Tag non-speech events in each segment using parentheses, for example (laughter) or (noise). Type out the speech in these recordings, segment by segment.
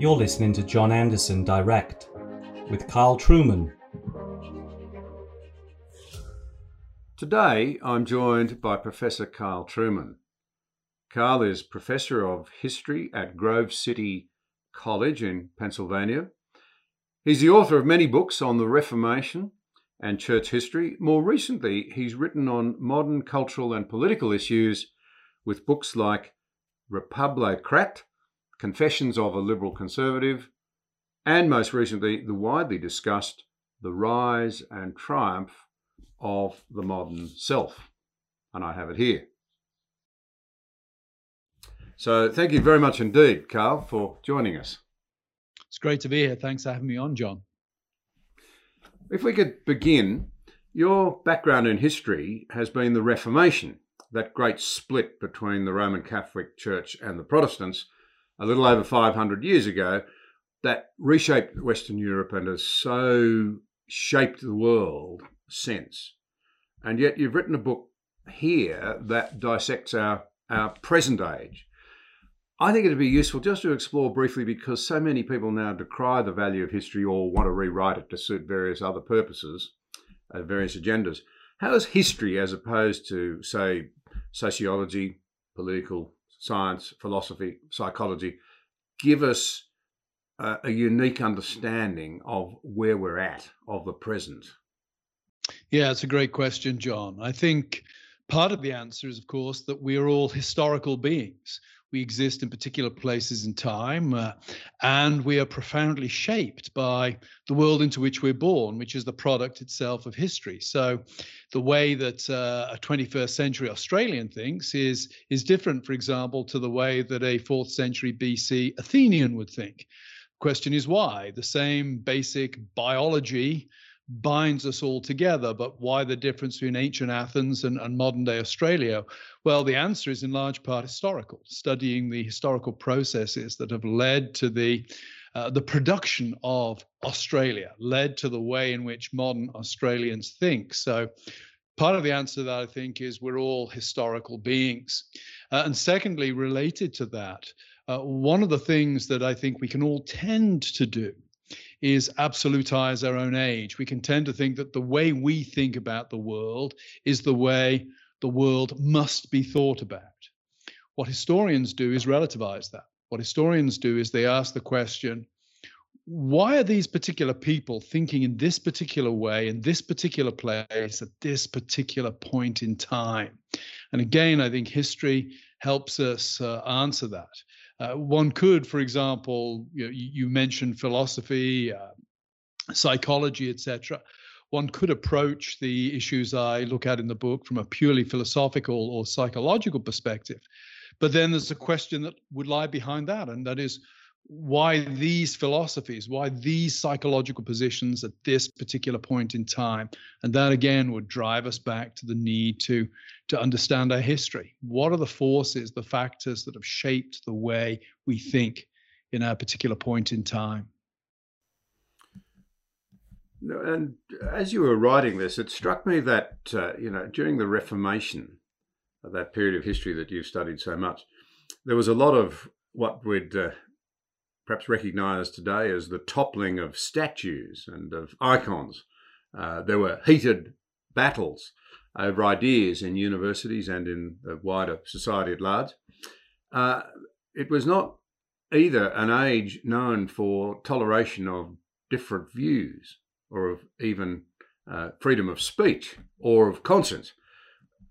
You're listening to John Anderson Direct with Carl Trueman. Today I'm joined by Professor Carl Trueman. Carl is Professor of History at Grove City College in Pennsylvania. He's the author of many books on the Reformation and church history. More recently, he's written on modern cultural and political issues with books like Republocrat Confessions of a Liberal Conservative, and most recently, the widely discussed The Rise and Triumph of the Modern Self. And I have it here. So thank you very much indeed, Carl, for joining us. It's great to be here. Thanks for having me on, John. If we could begin, your background in history has been the Reformation, that great split between the Roman Catholic Church and the Protestants a little over 500 years ago that reshaped Western Europe and has so shaped the world since. And yet you've written a book here that dissects our, our present age. I think it'd be useful just to explore briefly because so many people now decry the value of history or want to rewrite it to suit various other purposes, uh, various agendas. How does history, as opposed to, say, sociology, political science, philosophy, psychology, give us uh, a unique understanding of where we're at, of the present? Yeah, it's a great question, John. I think part of the answer is, of course, that we are all historical beings. We exist in particular places in time, uh, and we are profoundly shaped by the world into which we're born, which is the product itself of history. So, the way that uh, a 21st century Australian thinks is is different, for example, to the way that a fourth century BC Athenian would think. Question is why? The same basic biology binds us all together. But why the difference between ancient Athens and, and modern day Australia? Well, the answer is in large part historical, studying the historical processes that have led to the uh, the production of Australia, led to the way in which modern Australians think. So, part of the answer that, I think, is we're all historical beings. Uh, and secondly, related to that, uh, one of the things that I think we can all tend to do is absolutize our own age. We can tend to think that the way we think about the world is the way the world must be thought about. What historians do is relativize that. What historians do is they ask the question why are these particular people thinking in this particular way, in this particular place, at this particular point in time? And again, I think history helps us uh, answer that. Uh, one could, for example, you, you mentioned philosophy, uh, psychology, etc. One could approach the issues I look at in the book from a purely philosophical or psychological perspective. But then there's a question that would lie behind that, and that is why these philosophies, why these psychological positions at this particular point in time. And that again would drive us back to the need to, to understand our history. What are the forces, the factors that have shaped the way we think in our particular point in time? And as you were writing this, it struck me that, uh, you know, during the Reformation, that period of history that you've studied so much, there was a lot of what we'd uh, perhaps recognised today as the toppling of statues and of icons. Uh, there were heated battles over ideas in universities and in the wider society at large. Uh, it was not either an age known for toleration of different views or of even uh, freedom of speech or of conscience.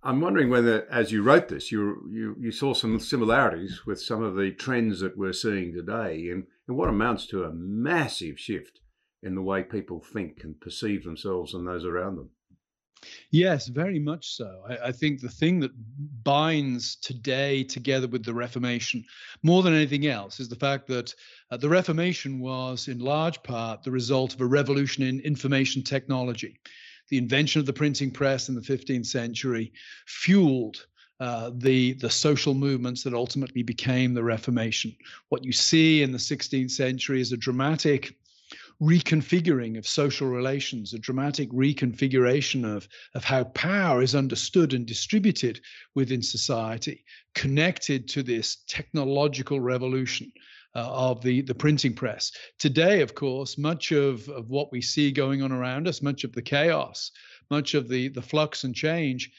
I'm wondering whether, as you wrote this, you, you, you saw some similarities with some of the trends that we're seeing today in, in what amounts to a massive shift in the way people think and perceive themselves and those around them. Yes, very much so. I, I, think the thing that binds today together with the Reformation more than anything else is the fact that uh, the Reformation was, in large part, the result of a revolution in information technology the invention of the printing press in the 15th century fueled uh, the the social movements that ultimately became the Reformation. What you see in the 16th century is a dramatic reconfiguring of social relations, a dramatic reconfiguration of, of how power is understood and distributed within society, connected to this technological revolution uh, of the, the printing press. Today, of course, much of, of what we see going on around us, much of the chaos, much of the, the flux and change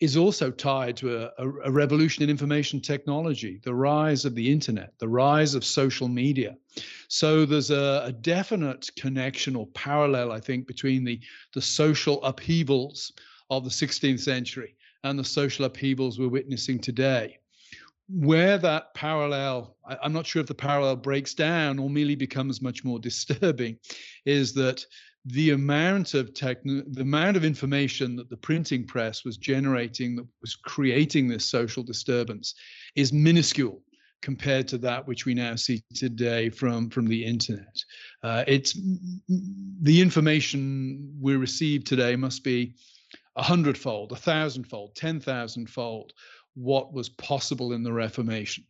is also tied to a, a, a, revolution in information technology, the rise of the internet, the rise of social media. So there's a, a, definite connection or parallel, I think, between the, the social upheavals of the 16th century and the social upheavals we're witnessing today. Where that parallel, I, I'm not sure if the parallel breaks down or merely becomes much more (laughs) disturbing, is that the amount of tech, the amount of information that the printing press was generating that was creating this social disturbance is minuscule compared to that which we now see today from from the internet. Uh, it's the information we receive today must be a hundredfold, a thousandfold, ten thousandfold what was possible in the Reformation.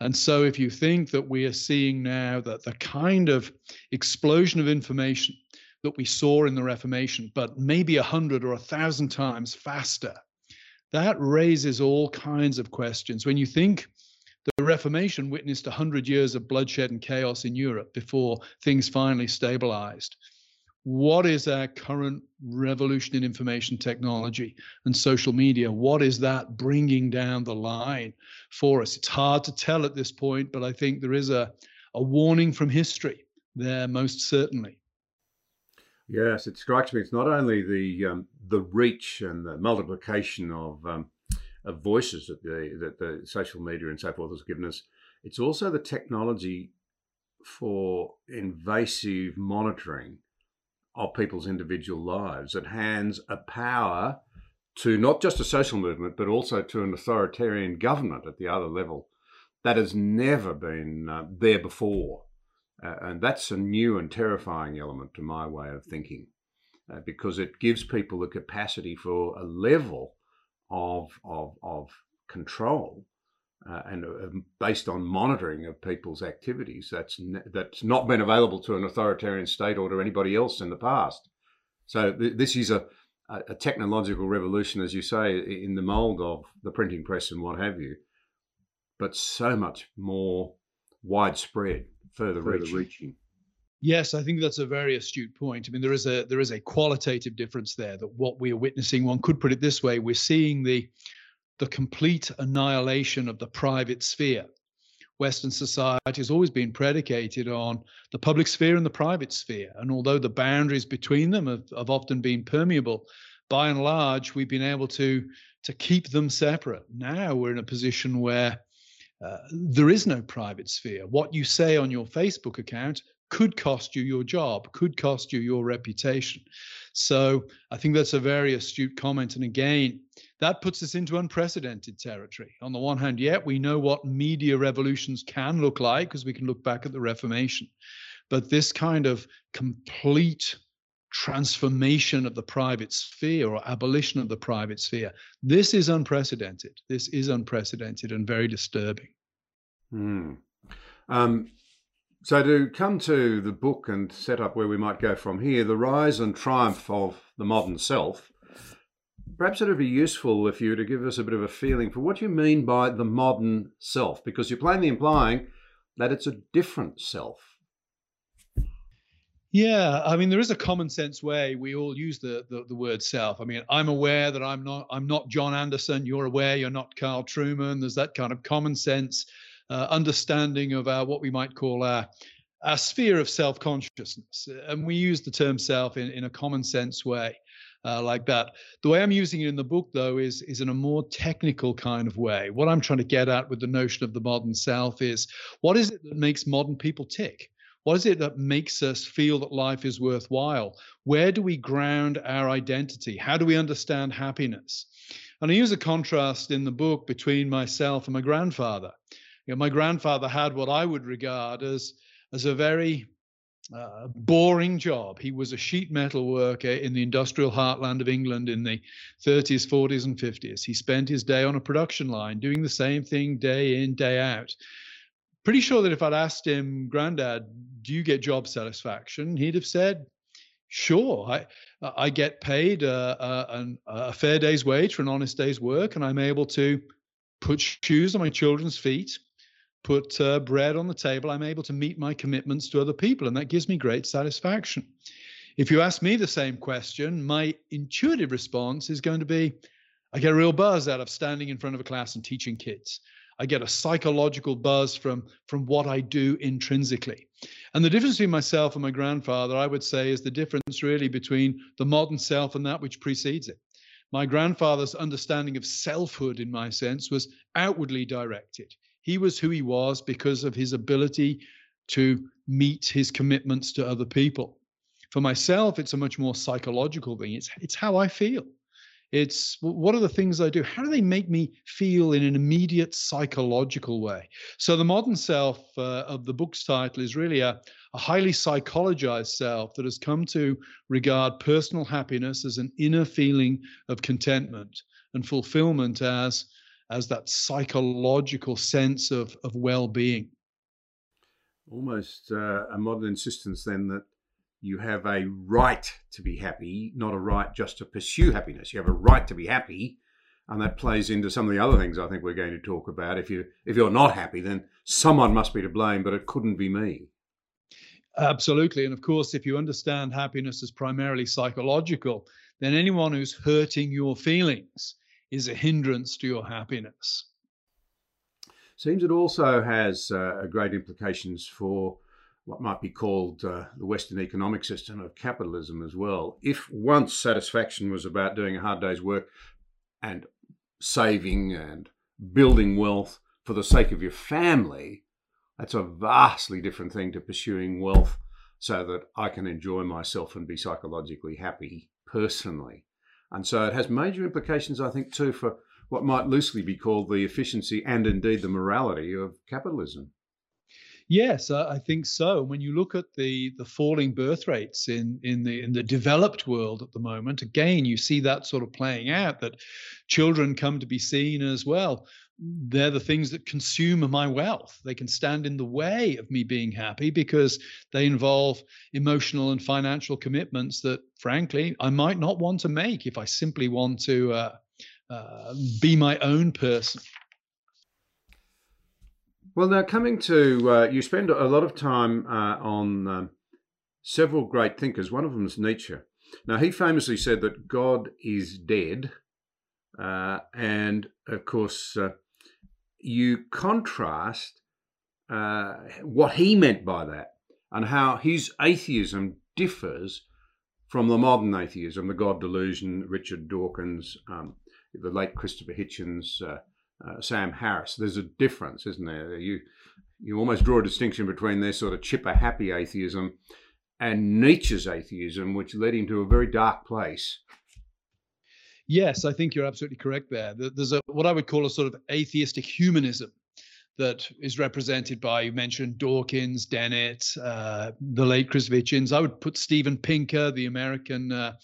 And so, if you think that we are seeing now that the kind of explosion of information that we saw in the Reformation, but maybe a hundred or a thousand times faster. That raises all kinds of questions. When you think the Reformation witnessed a hundred years of bloodshed and chaos in Europe before things finally stabilized. What is our current revolution in information technology and social media? What is that bringing down the line for us? It's hard to tell at this point, but I think there is a, a warning from history there, most certainly. Yes, it strikes me. It's not only the um, the reach and the multiplication of um, of voices that the that the social media and so forth has given us. It's also the technology for invasive monitoring of people's individual lives that hands a power to not just a social movement but also to an authoritarian government at the other level that has never been uh, there before. Uh, and that's a new and terrifying element to my way of thinking uh, because it gives people the capacity for a level of, of, of control uh, and uh, based on monitoring of people's activities that's, that's not been available to an authoritarian state or to anybody else in the past. So th- this is a, a technological revolution, as you say, in the mold of the printing press and what have you, but so much more widespread further, further reaching. reaching. Yes, I think that's a very astute point. I mean, there is a there is a qualitative difference there. That what we are witnessing, one could put it this way: we're seeing the the complete annihilation of the private sphere. Western society has always been predicated on the public sphere and the private sphere, and although the boundaries between them have, have often been permeable, by and large, we've been able to to keep them separate. Now we're in a position where uh, there is no private sphere. What you say on your Facebook account could cost you your job, could cost you your reputation. So I think that's a very astute comment. And again, that puts us into unprecedented territory. On the one hand, yet yeah, we know what media revolutions can look like because we can look back at the Reformation. But this kind of complete transformation of the private sphere or abolition of the private sphere. This is unprecedented. This is unprecedented and very disturbing. Mm. Um, so, to come to the book and set up where we might go from here, the rise and triumph of the modern self, perhaps it would be useful if you were to give us a bit of a feeling for what you mean by the modern self, because you're plainly implying that it's a different self yeah, I mean, there is a common sense way we all use the, the, the word self. I mean, I'm aware that I'm not I'm not John Anderson. You're aware you're not Carl Trueman. There's that kind of common sense uh, understanding of our what we might call our our sphere of self consciousness, and we use the term self in, in a common sense way. Uh, like that. The way I'm using it in the book, though, is is in a more technical kind of way. What I'm trying to get at with the notion of the modern self is what is it that makes modern people tick? What is it that makes us feel that life is worthwhile? Where do we ground our identity? How do we understand happiness? And I use a contrast in the book between myself and my grandfather. You know, my grandfather had what I would regard as, as a very uh, boring job. He was a sheet metal worker in the industrial heartland of England in the 30s, 40s, and 50s. He spent his day on a production line doing the same thing day in, day out pretty sure that if I'd asked him, Granddad, do you get job satisfaction? He'd have said, Sure, I I get paid a, a, a, fair day's wage for an honest day's work, and I'm able to put shoes on my children's feet, put uh, bread on the table. I'm able to meet my commitments to other people, and that gives me great satisfaction. If you ask me the same question, my intuitive response is going to be I get a real buzz out of standing in front of a class and teaching kids. I get a psychological buzz from from what I do intrinsically. And the difference between myself and my grandfather, I would say, is the difference really between the modern self and that which precedes it. My grandfather's understanding of selfhood, in my sense, was outwardly directed. He was who he was because of his ability to meet his commitments to other people. For myself, it's a much more psychological thing. It's it's how I feel. It's what are the things I do? How do they make me feel in an immediate psychological way? So, the modern self uh, of the book's title is really a, a highly psychologized self that has come to regard personal happiness as an inner feeling of contentment and fulfillment as, as that psychological sense of, of well being. Almost uh, a modern insistence, then, that you have a right to be happy, not a right just to pursue happiness. You have a right to be happy, and that plays into some of the other things I think we're going to talk about. If you if you're not happy, then someone must be to blame, but it couldn't be me. Absolutely, and of course, if you understand happiness as primarily psychological, then anyone who's hurting your feelings is a hindrance to your happiness. Seems it also has uh, great implications for what might be called uh, the Western economic system of capitalism as well. If once satisfaction was about doing a hard day's work and saving and building wealth for the sake of your family, that's a vastly different thing to pursuing wealth so that I can enjoy myself and be psychologically happy personally. And so it has major implications, I think, too, for what might loosely be called the efficiency and indeed the morality of capitalism. Yes, I think so. And when you look at the the falling birth rates in in the in the developed world at the moment, again you see that sort of playing out. That children come to be seen as well. They're the things that consume my wealth. They can stand in the way of me being happy because they involve emotional and financial commitments that, frankly, I might not want to make if I simply want to uh, uh, be my own person. Well, now coming to, uh, you spend a lot of time uh, on um, several great thinkers. One of them is Nietzsche. Now, he famously said that God is dead. Uh, and of course, uh, you contrast uh, what he meant by that and how his atheism differs from the modern atheism, the God delusion, Richard Dawkins, um, the late Christopher Hitchens, uh, Sam Harris. There's a difference, isn't there? You you almost draw a distinction between their sort of chipper happy atheism and Nietzsche's atheism, which led him to a very dark place. Yes, I think you're absolutely correct there. There's a what I would call a sort of atheistic humanism that is represented by you mentioned Dawkins, Dennett, uh, the late Chris Hitchens. I would put Steven Pinker, the American uh,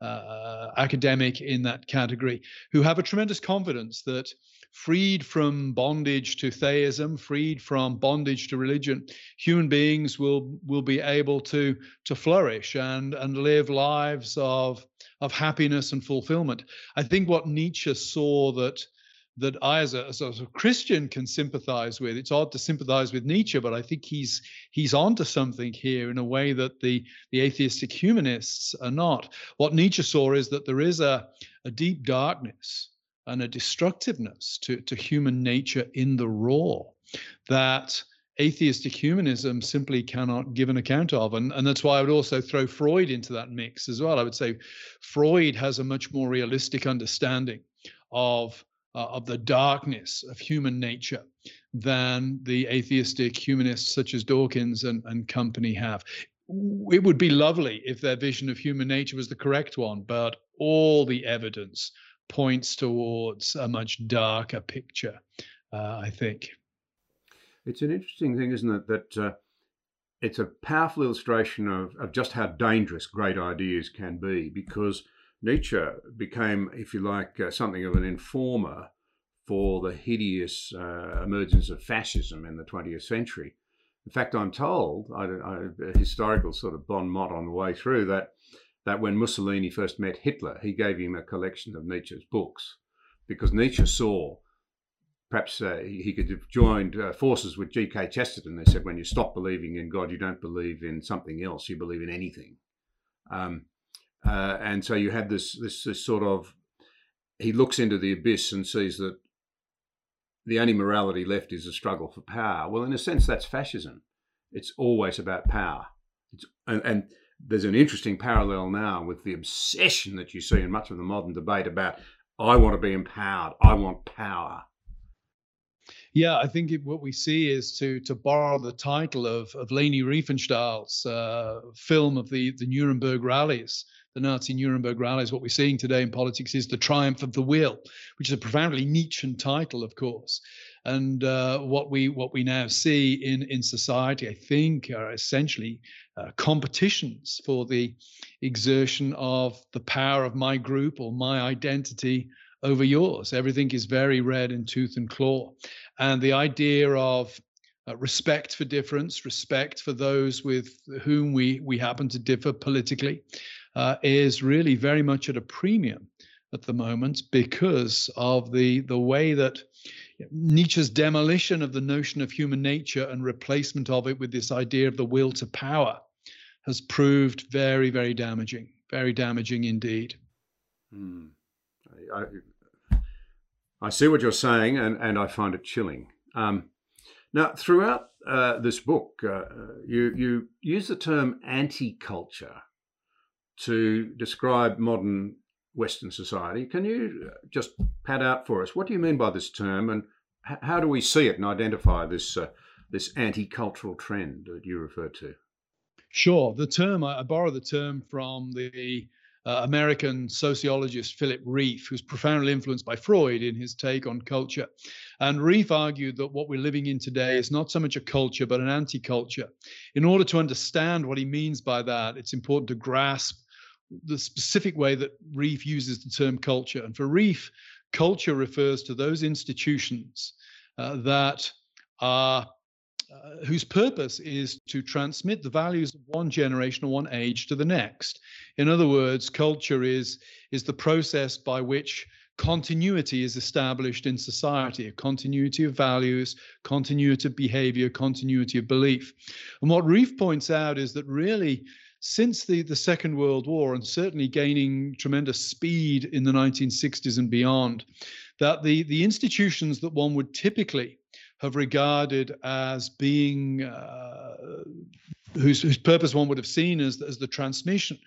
uh, academic, in that category, who have a tremendous confidence that freed from bondage to theism, freed from bondage to religion, human beings will will be able to to flourish and and live lives of of happiness and fulfillment. I think what Nietzsche saw that that I, as a, as a, Christian, can sympathize with. It's odd to sympathize with Nietzsche, but I think he's he's onto something here in a way that the the atheistic humanists are not. What Nietzsche saw is that there is a a deep darkness and a destructiveness to, to human nature in the raw that atheistic humanism simply cannot give an account of. And, and that's why I would also throw Freud into that mix as well. I would say Freud has a much more realistic understanding of, uh, of the darkness of human nature than the atheistic humanists such as Dawkins and, and company have. It would be lovely if their vision of human nature was the correct one, but all the evidence points towards a much darker picture, uh, I think. It's an interesting thing, isn't it, that uh, it's a powerful illustration of, of just how dangerous great ideas can be because Nietzsche became, if you like, uh, something of an informer for the hideous uh, emergence of fascism in the 20th century. In fact, I'm told, I, I, a historical sort of bon mot on the way through, that that when Mussolini first met Hitler, he gave him a collection of Nietzsche's books because Nietzsche saw perhaps uh, he could have joined uh, forces with G.K. Chesterton. They said, when you stop believing in God, you don't believe in something else, you believe in anything. Um, uh, and so you had this, this, this sort of, he looks into the abyss and sees that the only morality left is a struggle for power. Well, in a sense, that's fascism. It's always about power. It's, and, and there's an interesting parallel now with the obsession that you see in much of the modern debate about I want to be empowered, I want power. Yeah, I think it, what we see is to to borrow the title of of Leni Riefenstahl's uh, film of the the Nuremberg rallies, the Nazi Nuremberg rallies. What we're seeing today in politics is the triumph of the will, which is a profoundly Nietzschean title, of course. And uh, what we what we now see in in society, I think, are essentially uh, competitions for the exertion of the power of my group or my identity over yours. Everything is very red in tooth and claw. And the idea of uh, respect for difference, respect for those with whom we, we happen to differ politically, uh, is really very much at a premium at the moment because of the, the way that Nietzsche's demolition of the notion of human nature and replacement of it with this idea of the will to power has proved very, very damaging, very damaging indeed. Hmm. I, I see what you're saying, and, and I find it chilling. Um, now, throughout uh, this book, uh, you, you use the term anti culture to describe modern Western society. Can you uh, just pad out for us what do you mean by this term, and how do we see it and identify this uh, this anti cultural trend that you refer to? Sure. The term, I borrow the term from the uh, American sociologist Philip Rieff, who's profoundly influenced by Freud in his take on culture. And Rieff argued that what we're living in today is not so much a culture, but an anti culture. In order to understand what he means by that, it's important to grasp the specific way that Rieff uses the term culture. And for Rieff, culture refers to those institutions uh, that are uh, whose purpose is to transmit the values of one generation or one age to the next. In other words, culture is, is the process by which continuity is established in society, a continuity of values, continuity of behavior, continuity of belief. And what Rieff points out is that really, since the, the Second World War, and certainly gaining tremendous speed in the 1960s and beyond, that the, the institutions that one would typically have regarded as being uh, whose, whose purpose one would have seen as, as the transmission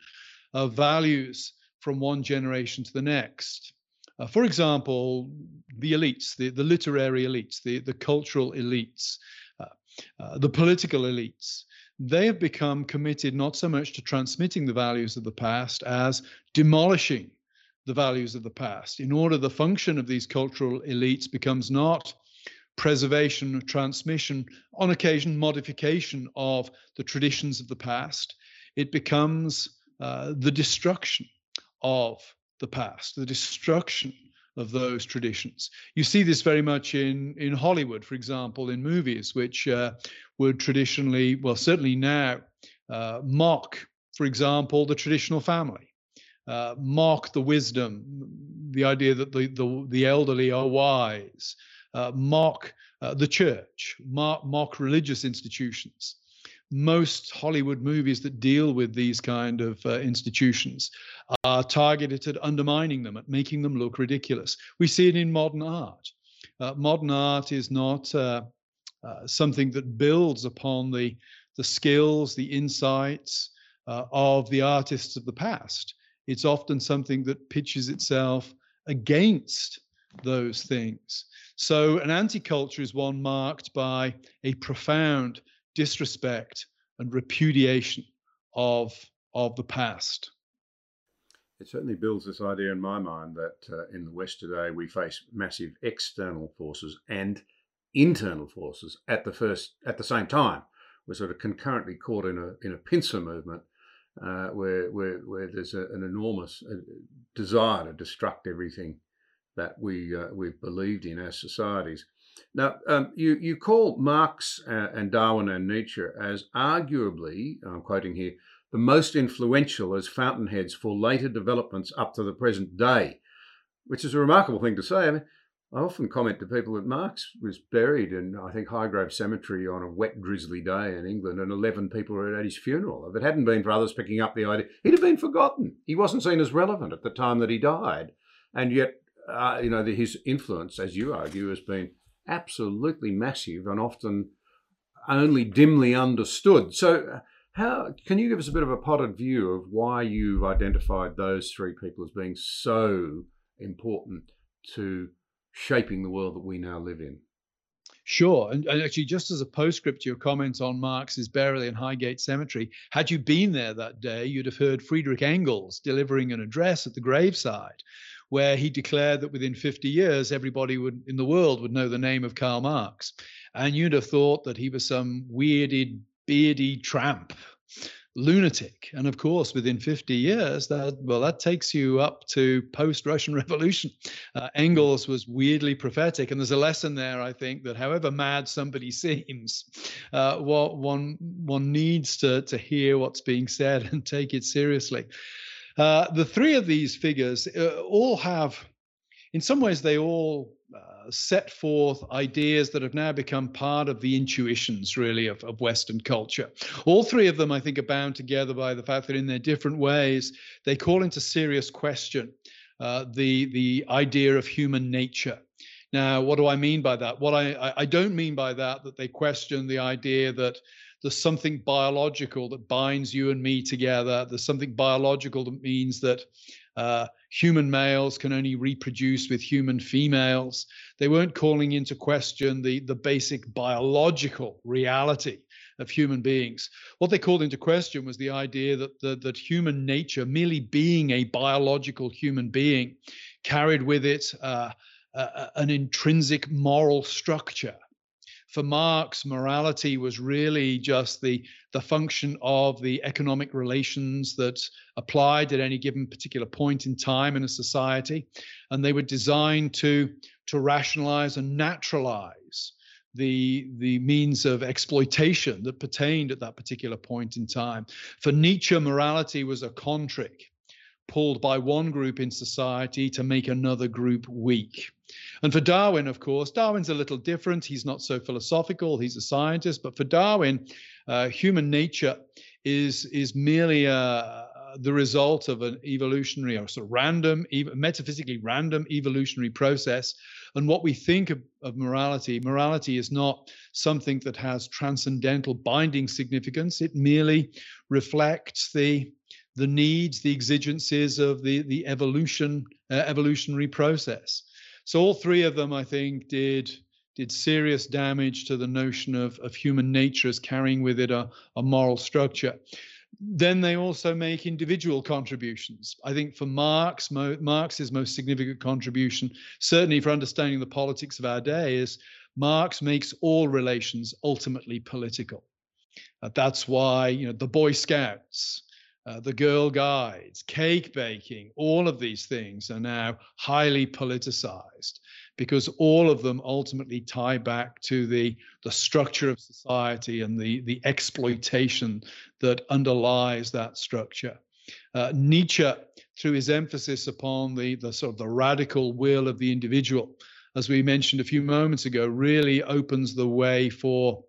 of values from one generation to the next. Uh, for example, the elites, the, the literary elites, the, the cultural elites, uh, uh, the political elites, they have become committed not so much to transmitting the values of the past as demolishing the values of the past. In order, the function of these cultural elites becomes not preservation, transmission, on occasion modification of the traditions of the past. It becomes uh, the destruction of the past, the destruction of those traditions. You see this very much in in Hollywood, for example, in movies which uh, would traditionally, well, certainly now, uh, mock, for example, the traditional family. Uh, mock the wisdom, the idea that the, the, the elderly are wise, uh, mock uh, the church, mock religious institutions. Most Hollywood movies that deal with these kind of uh, institutions are targeted at undermining them, at making them look ridiculous. We see it in modern art. Uh, modern art is not uh, uh, something that builds upon the the skills, the insights of the artists of the past. It's often something that pitches itself against those things. So, an anti culture is one marked by a profound disrespect and repudiation of, of the past. It certainly builds this idea in my mind that uh, in the West today we face massive external forces and internal forces at the first at the same time. We're sort of concurrently caught in a in a pincer movement uh, where, where where there's a, an enormous uh, desire to destruct everything that we uh, we've believed in as societies. Now, um, you you call Marx uh, and Darwin and Nietzsche as arguably, I'm quoting here, the most influential as fountainheads for later developments up to the present day, which is a remarkable thing to say. I mean, I often comment to people that Marx was buried in, I think, Highgrove Cemetery on a wet, drizzly day in England, and 11 people were at his funeral. If it hadn't been for others picking up the idea, he'd have been forgotten. He wasn't seen as relevant at the time that he died. And yet, uh, you know, the, his influence, as you argue, has been absolutely massive and often only dimly understood. So, uh, how can you give us a bit of a potted view of why you've identified those three people as being so important to shaping the world that we now live in? Sure. And, and, actually, just as a postscript to your comments on Marx's burial in Highgate Cemetery, had you been there that day, you'd have heard Friedrich Engels delivering an address at the graveside where he declared that within 50 years, everybody would in the world would know the name of Karl Marx. And you'd have thought that he was some weirded, beardy tramp lunatic. And of course, within 50 years, that well, that takes you up to post-Russian (laughs) Revolution. Uh, Engels was weirdly prophetic, and there's a lesson there, I think, that however mad somebody (laughs) seems, uh, what one one needs to to hear what's being said (laughs) and take it seriously. Uh, the three of these figures uh, all have, in some ways, they all uh, set forth ideas that have now become part of the intuitions, really, of, of Western culture. All three of them, I think, are bound together by the fact that in their different ways, they call into serious question uh, the, the idea of human nature. Now, what do I mean by that? What I, I don't mean by that that they question the idea that there's something biological that binds you and me together. There's something biological that means that uh, human males can only reproduce with human females. They weren't calling into question the, the basic biological reality of human beings. What they called into question was the idea that, the, that human nature, merely being a biological human being, carried with it uh, uh, an intrinsic moral structure for Marx, morality was really just the, the function of the economic relations that applied at any given particular point in time in a society. And they were designed to, to rationalize and naturalize the, the means of exploitation that pertained at that particular point in time. For Nietzsche, morality was a contrick pulled by one group in society to make another group weak. And for Darwin, of course, Darwin's a little different. He's not so philosophical, he's a scientist. But for Darwin, uh, human nature is, is merely uh, the result of an evolutionary or sort of random, metaphysically random evolutionary process. And what we think of, of morality, morality is not something that has transcendental binding significance. It merely reflects the the needs, the exigencies of the the evolution uh, evolutionary process. So all three of them, I think, did did serious damage to the notion of, of human nature as carrying with it a, a moral structure. Then they also make individual contributions. I think for Marx, Mo, Marx's most significant contribution, certainly for understanding the politics of our day, is Marx makes all relations ultimately political. Uh, that's why you know the Boy Scouts, uh, the Girl Guides, cake baking, all of these things are now highly politicized because all of them ultimately tie back to the, the structure of society and the, the exploitation that underlies that structure. Uh, Nietzsche, through his emphasis upon the, the sort of the radical will of the individual, as we mentioned a few moments ago, really opens the way for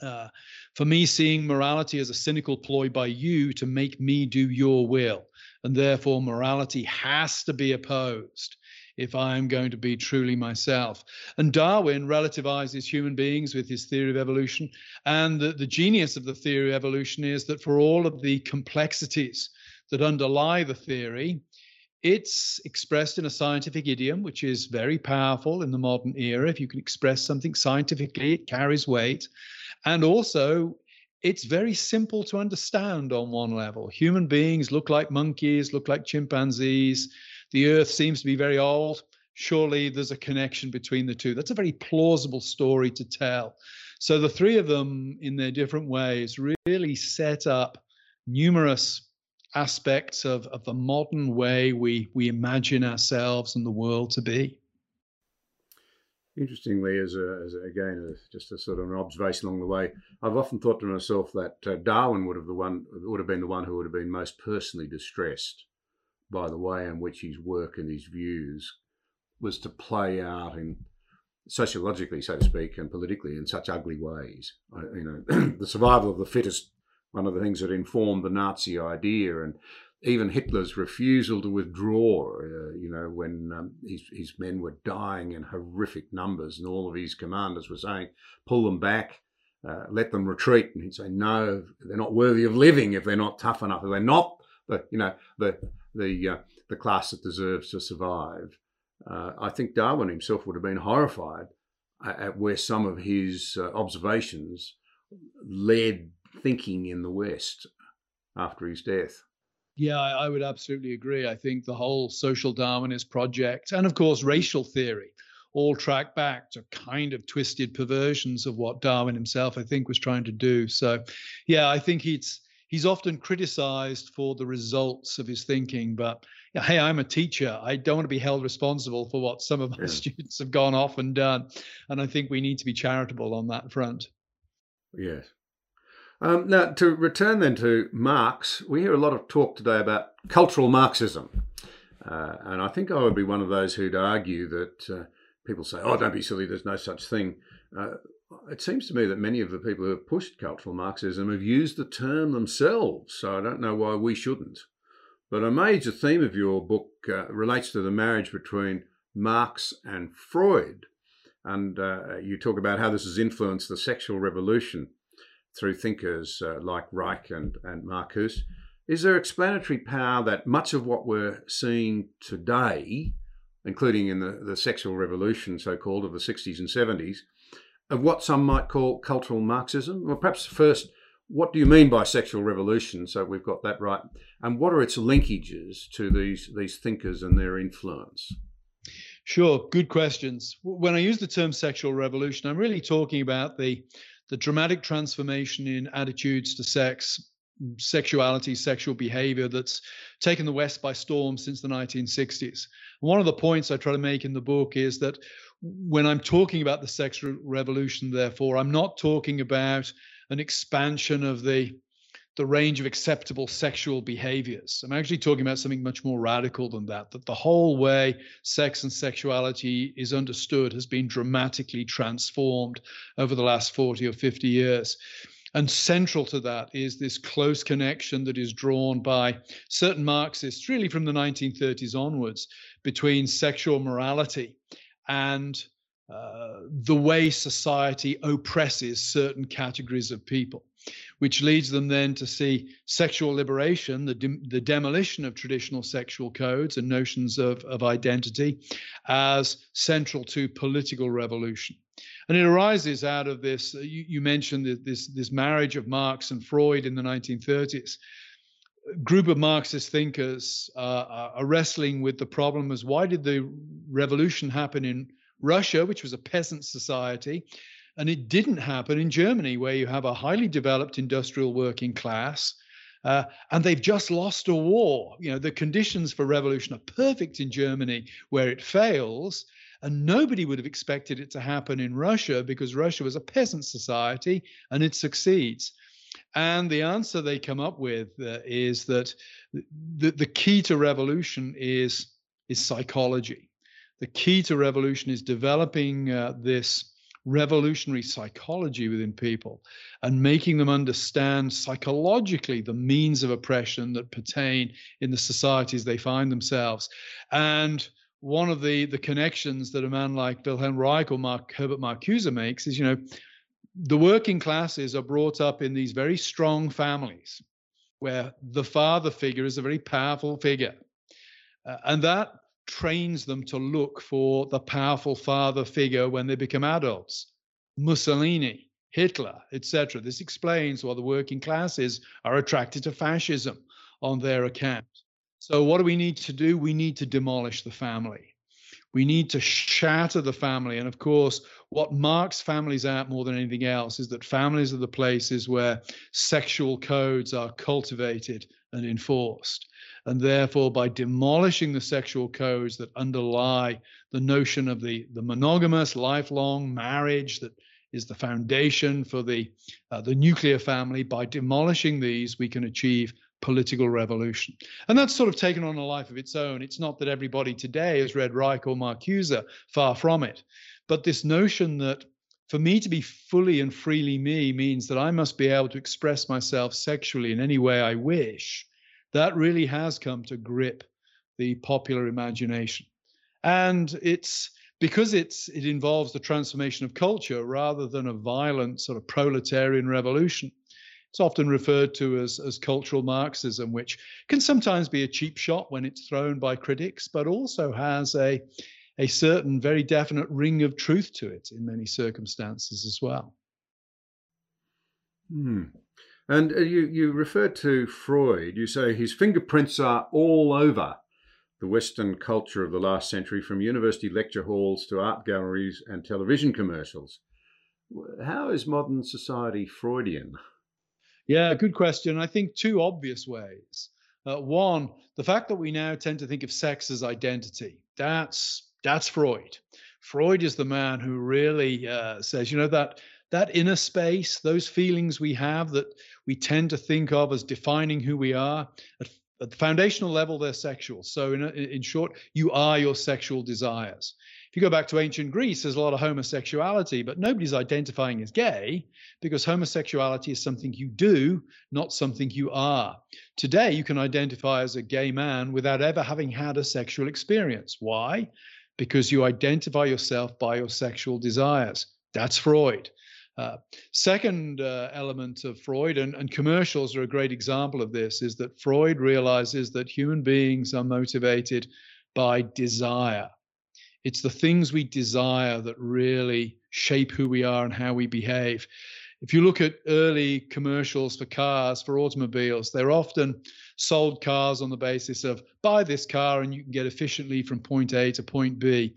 uh, for me, seeing morality as a cynical ploy by you to make me do your will. And therefore, morality has to be opposed if I am going to be truly myself. And Darwin relativizes human beings with his theory of evolution. And the, the genius of the theory of evolution is that for all of the complexities that underlie the theory, it's expressed in a scientific idiom, which is very powerful in the modern era. If you can express something scientifically, it carries weight. And also, it's very simple to understand on one level. Human beings look like monkeys, look like chimpanzees. The earth seems to be very old. Surely there's a connection between the two. That's a very plausible story to tell. So the three of them, in their different ways, really set up numerous aspects of, of the modern way we, we imagine ourselves and the world to be. Interestingly, as, a, as a, again, a, just a sort of an observation along the way, I've often thought to myself that uh, Darwin would have the one would have been the one who would have been most personally distressed by the way in which his work and his views was to play out in sociologically, so to speak, and politically in such ugly ways. You know, (clears throat) the survival of the fittest, one of the things that informed the Nazi idea, and even Hitler's refusal to withdraw. Uh, you know, when um, his his men were dying in horrific numbers, and all of his commanders were saying, "Pull them back." Uh, let them retreat, and he'd say, "No, they're not worthy of living if they're not tough enough. If they're not the, you know, the the uh, the class that deserves to survive." Uh, I think Darwin himself would have been horrified at where some of his uh, observations led thinking in the West after his death. Yeah, I would absolutely agree. I think the whole social Darwinist project, and of course, racial theory, all track back to kind of twisted perversions of what Darwin himself, I think, was trying to do. So, yeah, I think he's he's often criticized for the results of his thinking, but hey, I'm a teacher. I don't want to be held responsible for what some of my yeah. students have gone off and done. And I think we need to be charitable on that front. Yes. Um, now, to return then to Marx, we hear a lot of talk today about cultural Marxism. Uh, and I think I would be one of those who'd argue that uh, people say, oh, don't be silly, there's no such thing. Uh, it seems to me that many of the people who have pushed cultural Marxism have used the term themselves, so I don't know why we shouldn't. But a major theme of your book uh, relates to the marriage between Marx and Freud. And uh, you talk about how this has influenced the sexual revolution through thinkers uh, like Reich and, and Marcuse. Is there explanatory power that much of what we're seeing today, including in the, the sexual revolution, so called, of the 60s and 70s, of what some might call cultural Marxism? Well, perhaps first, what do you mean by sexual revolution? So we've got that right. And what are its linkages to these, these thinkers and their influence? Sure, good questions. When I use the term sexual revolution, I'm really talking about the, the dramatic transformation in attitudes to sex, sexuality, sexual behavior that's taken the West by storm since the 1960s. One of the points I try to make in the book is that when I'm talking about the sexual revolution, therefore, I'm not talking about an expansion of the the range of acceptable sexual behaviors. I'm actually talking about something much more radical than that, that the whole way sex and sexuality is understood has been dramatically transformed over the last 40 or 50 years. And central to that is this close connection that is drawn by certain Marxists, really from the 1930s onwards, between sexual morality and uh, the way society oppresses certain categories of people, which leads them then to see sexual liberation, the, de- the demolition of traditional sexual codes and notions of, of identity, as central to political revolution. And it arises out of this. Uh, you, you mentioned this this marriage of Marx and Freud in the 1930s. A group of Marxist thinkers uh, are wrestling with the problem as why did the revolution happen in Russia, which was a peasant society. And it didn't happen in Germany, where you have a highly developed industrial working class. Uh, and they've just lost a war. You know, the conditions for revolution are perfect in Germany, where it fails. And nobody would have expected it to happen in Russia because Russia was a peasant society and it succeeds. And the answer they come up with uh, is that the, the key to revolution is, is psychology the key to revolution is developing uh, this revolutionary psychology within people and making them understand psychologically the means of oppression that pertain in the societies they find themselves. And one of the the connections that a man like Wilhelm Reich or Mark, Herbert Marcuse makes is, you know, the working classes are brought up in these very strong families where the father figure is a very powerful figure. Uh, and that trains them to look for the powerful father figure when they become adults. Mussolini, Hitler, etc. This explains why the working classes are attracted to fascism on their account. So, what do we need to do? We need to demolish the family. We need to shatter the family. And of course, what marks families out more than anything else is that families are the places where sexual codes are cultivated and enforced. And therefore, by demolishing the sexual codes that underlie the notion of the, the monogamous lifelong marriage that is the foundation for the, uh, the nuclear family, by demolishing these, we can achieve political revolution. And that's sort of taken on a life of its own. It's not that everybody today has read Reich or Marcuse, far from it. But this notion that for me to be fully and freely me means that I must be able to express myself sexually in any way I wish, that really has come to grip the popular imagination. And it's because it's it involves the transformation of culture rather than a violent sort of proletarian revolution. It's often referred to as, as cultural Marxism, which can sometimes be a cheap shot when it's thrown by critics, but also has a, a certain very definite ring of truth to it in many circumstances as well. Hmm. And uh, you, you refer to Freud. You say his fingerprints are all over the Western culture of the last century, from university lecture halls to art galleries and television commercials. How is modern society Freudian? Yeah, good question. I think two obvious ways. Uh, one, the fact that we now tend to think of sex as identity. That's that's Freud. Freud is the man who really uh, says, you know, that that inner space, those feelings we have that we tend to think of as defining who we are. At at the foundational level, they're sexual. So, in, in short, you are your sexual desires. If you go back to ancient Greece, there's a lot of homosexuality, but nobody's identifying as gay because homosexuality is something you do, not something you are. Today, you can identify as a gay man without ever having had a sexual experience. Why? Because you identify yourself by your sexual desires. That's Freud. Uh, second uh, element of Freud, and, and commercials are a great example of this, is that Freud realizes that human beings are motivated by desire. It's the things we desire that really shape who we are and how we behave. If you look at early commercials for cars, for automobiles, they're often sold cars on the basis of buy this car and you can get efficiently from point A to point B.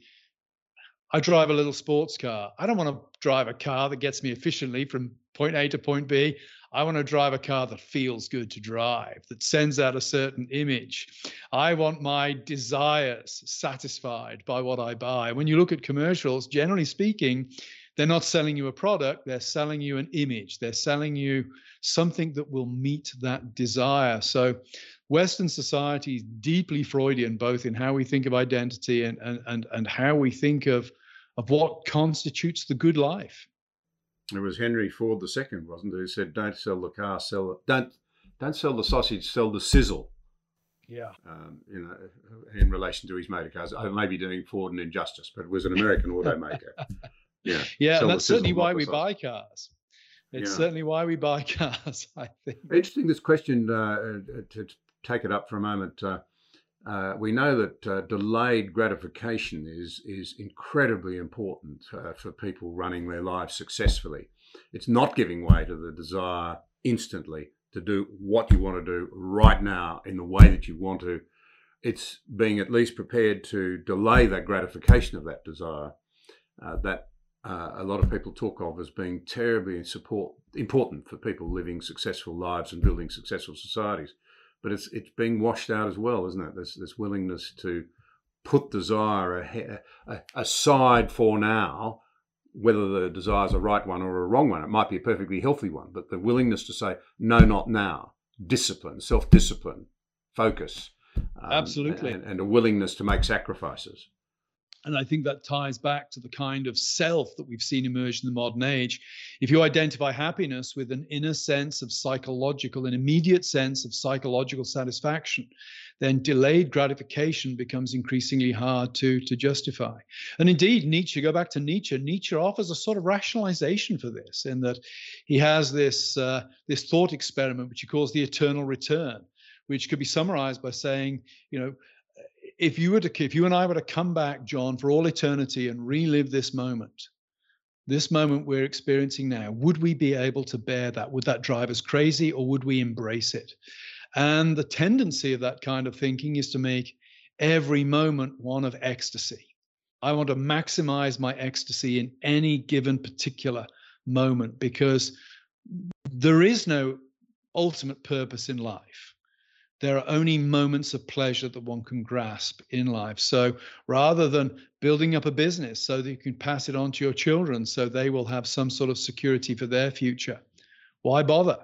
I drive a little sports car. I don't want to drive a car that gets me efficiently from point A to point B. I want to drive a car that feels good to drive, that sends out a certain image. I want my desires satisfied by what I buy. When you look at commercials, generally speaking, they're not selling you a product, they're selling you an image. They're selling you something that will meet that desire. So, Western society is deeply Freudian, both in how we think of identity and, and, and, and how we think of of what constitutes the good life. It was Henry Ford II, wasn't it, who said, "Don't sell the car, sell it. Don't don't sell the sausage, sell the sizzle." Yeah. Um, you know, in relation to his motor cars, I may be doing Ford an injustice, but it was an American automaker. (laughs) Yeah. Yeah, that's certainly why we buy cars. It's yeah. certainly why we buy (laughs) cars. I think. Interesting. This question uh, to take it up for a moment. Uh, uh, we know that uh, delayed gratification is is incredibly important uh, for people running their lives successfully. It's not giving way to the desire instantly to do what you want to do right now in the way that you want to. It's being at least prepared to delay that gratification of that desire uh, that uh, a lot of people talk of as being terribly support, important for people living successful lives and building successful societies but it's it's being washed out as well, isn't it? This this willingness to put desire aside for now, whether the desire is a right one or a wrong one. It might be a perfectly healthy one, but the willingness to say no, not now, discipline, self discipline, focus, um, absolutely, and, and a willingness to make sacrifices. And I think that ties back to the kind of self that we've seen emerge in the modern age. If you identify happiness with an inner sense of psychological, an immediate sense of psychological satisfaction, then delayed gratification becomes increasingly hard to, to justify. And indeed, Nietzsche, go back to Nietzsche, Nietzsche offers a sort of rationalization for this in that he has this, uh, this thought experiment, which he calls the eternal return, which could be summarized by saying, you know, if you were to if you and I were to come back, John, for all eternity and relive this moment, this moment we're experiencing now, would we be able to bear that? Would that drive us crazy or would we embrace it? And the tendency of that kind of thinking is to make every moment one of ecstasy. I want to maximize my ecstasy in any given particular moment because there is no ultimate purpose in life there are only moments of pleasure that one can grasp in life. So rather than building up a business so that you can pass it on to your children so they will have some sort of security for their future, why bother?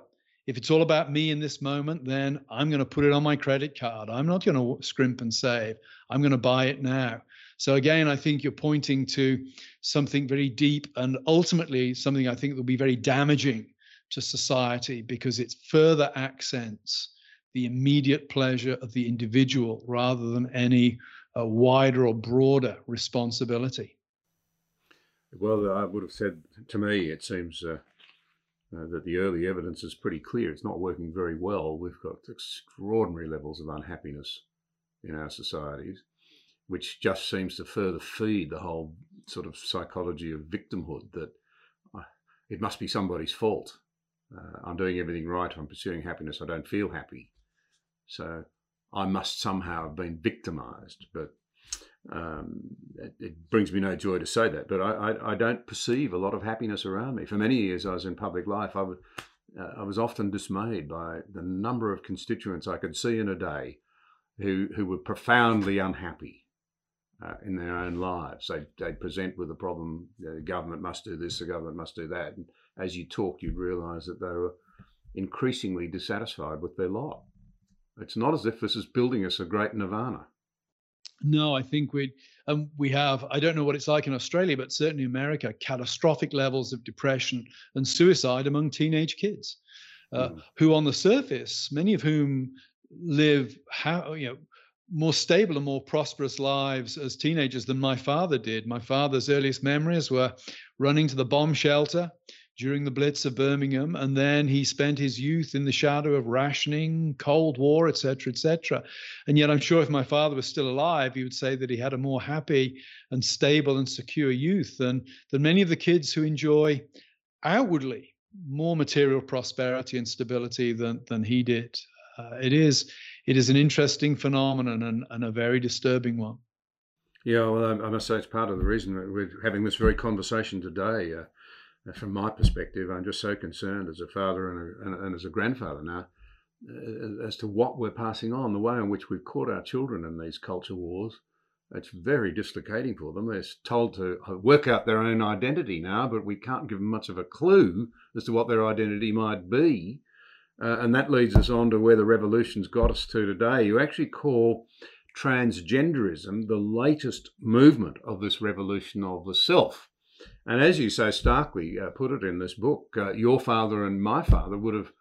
If it's all about me in this moment, then I'm going to put it on my credit card. I'm not going to scrimp and save. I'm going to buy it now. So again, I think you're pointing to something very deep and ultimately something I think will be very damaging to society because it further accents the immediate pleasure of the individual rather than any uh, wider or broader responsibility. Well, I would have said to me, it seems uh, uh, that the early evidence is pretty clear. It's not working very well. We've got extraordinary levels of unhappiness in our societies which just seems to further feed the whole sort of psychology of victimhood that uh, it must be somebody's fault. Uh, I'm doing everything right. I'm pursuing happiness. I don't feel happy. So I must somehow have been victimized. But um, it, it, brings me no joy to say that. But I, I, I, don't perceive a lot of happiness around me. For many years I was in public life, I, uh, I was often dismayed by the number of constituents I could see in a day who, who were profoundly unhappy uh, in their own lives. They they present with a problem. The government must do this. The government must do that. And as you talk, you'd realise that they were increasingly dissatisfied with their lot. It's not as if this is building us a great nirvana. No, I think we um, we have. I don't know what it's like in Australia, but certainly America, catastrophic levels of depression and suicide among teenage kids, uh, mm. who, on the surface, many of whom live how you know more stable and more prosperous lives as teenagers than my father did. My father's earliest memories were running to the bomb shelter during the Blitz of Birmingham, and then he spent his youth in the shadow of rationing, Cold War, etc., etc. And yet, I'm sure if my father was still alive, he would say that he had a more happy and stable and secure youth than than many of the kids who enjoy outwardly more material prosperity and stability than than he did. Uh, it is it is an interesting phenomenon and, and a very disturbing one. Yeah, well, I, must say it's part of the reason we're having this very conversation today. Uh, from my perspective, I'm just so concerned as a father and, a, and, as a grandfather now uh, as to what we're passing on, the way in which we've caught our children in these culture wars. It's very dislocating for them. They're told to uh, work out their own identity now, but we can't give them much of a clue as to what their identity might be. Uh, and that leads us on to where the revolution's got us to today. You actually call transgenderism the latest movement of this revolution of the self. And as you so starkly uh, put it in this book, uh, your father and my father would have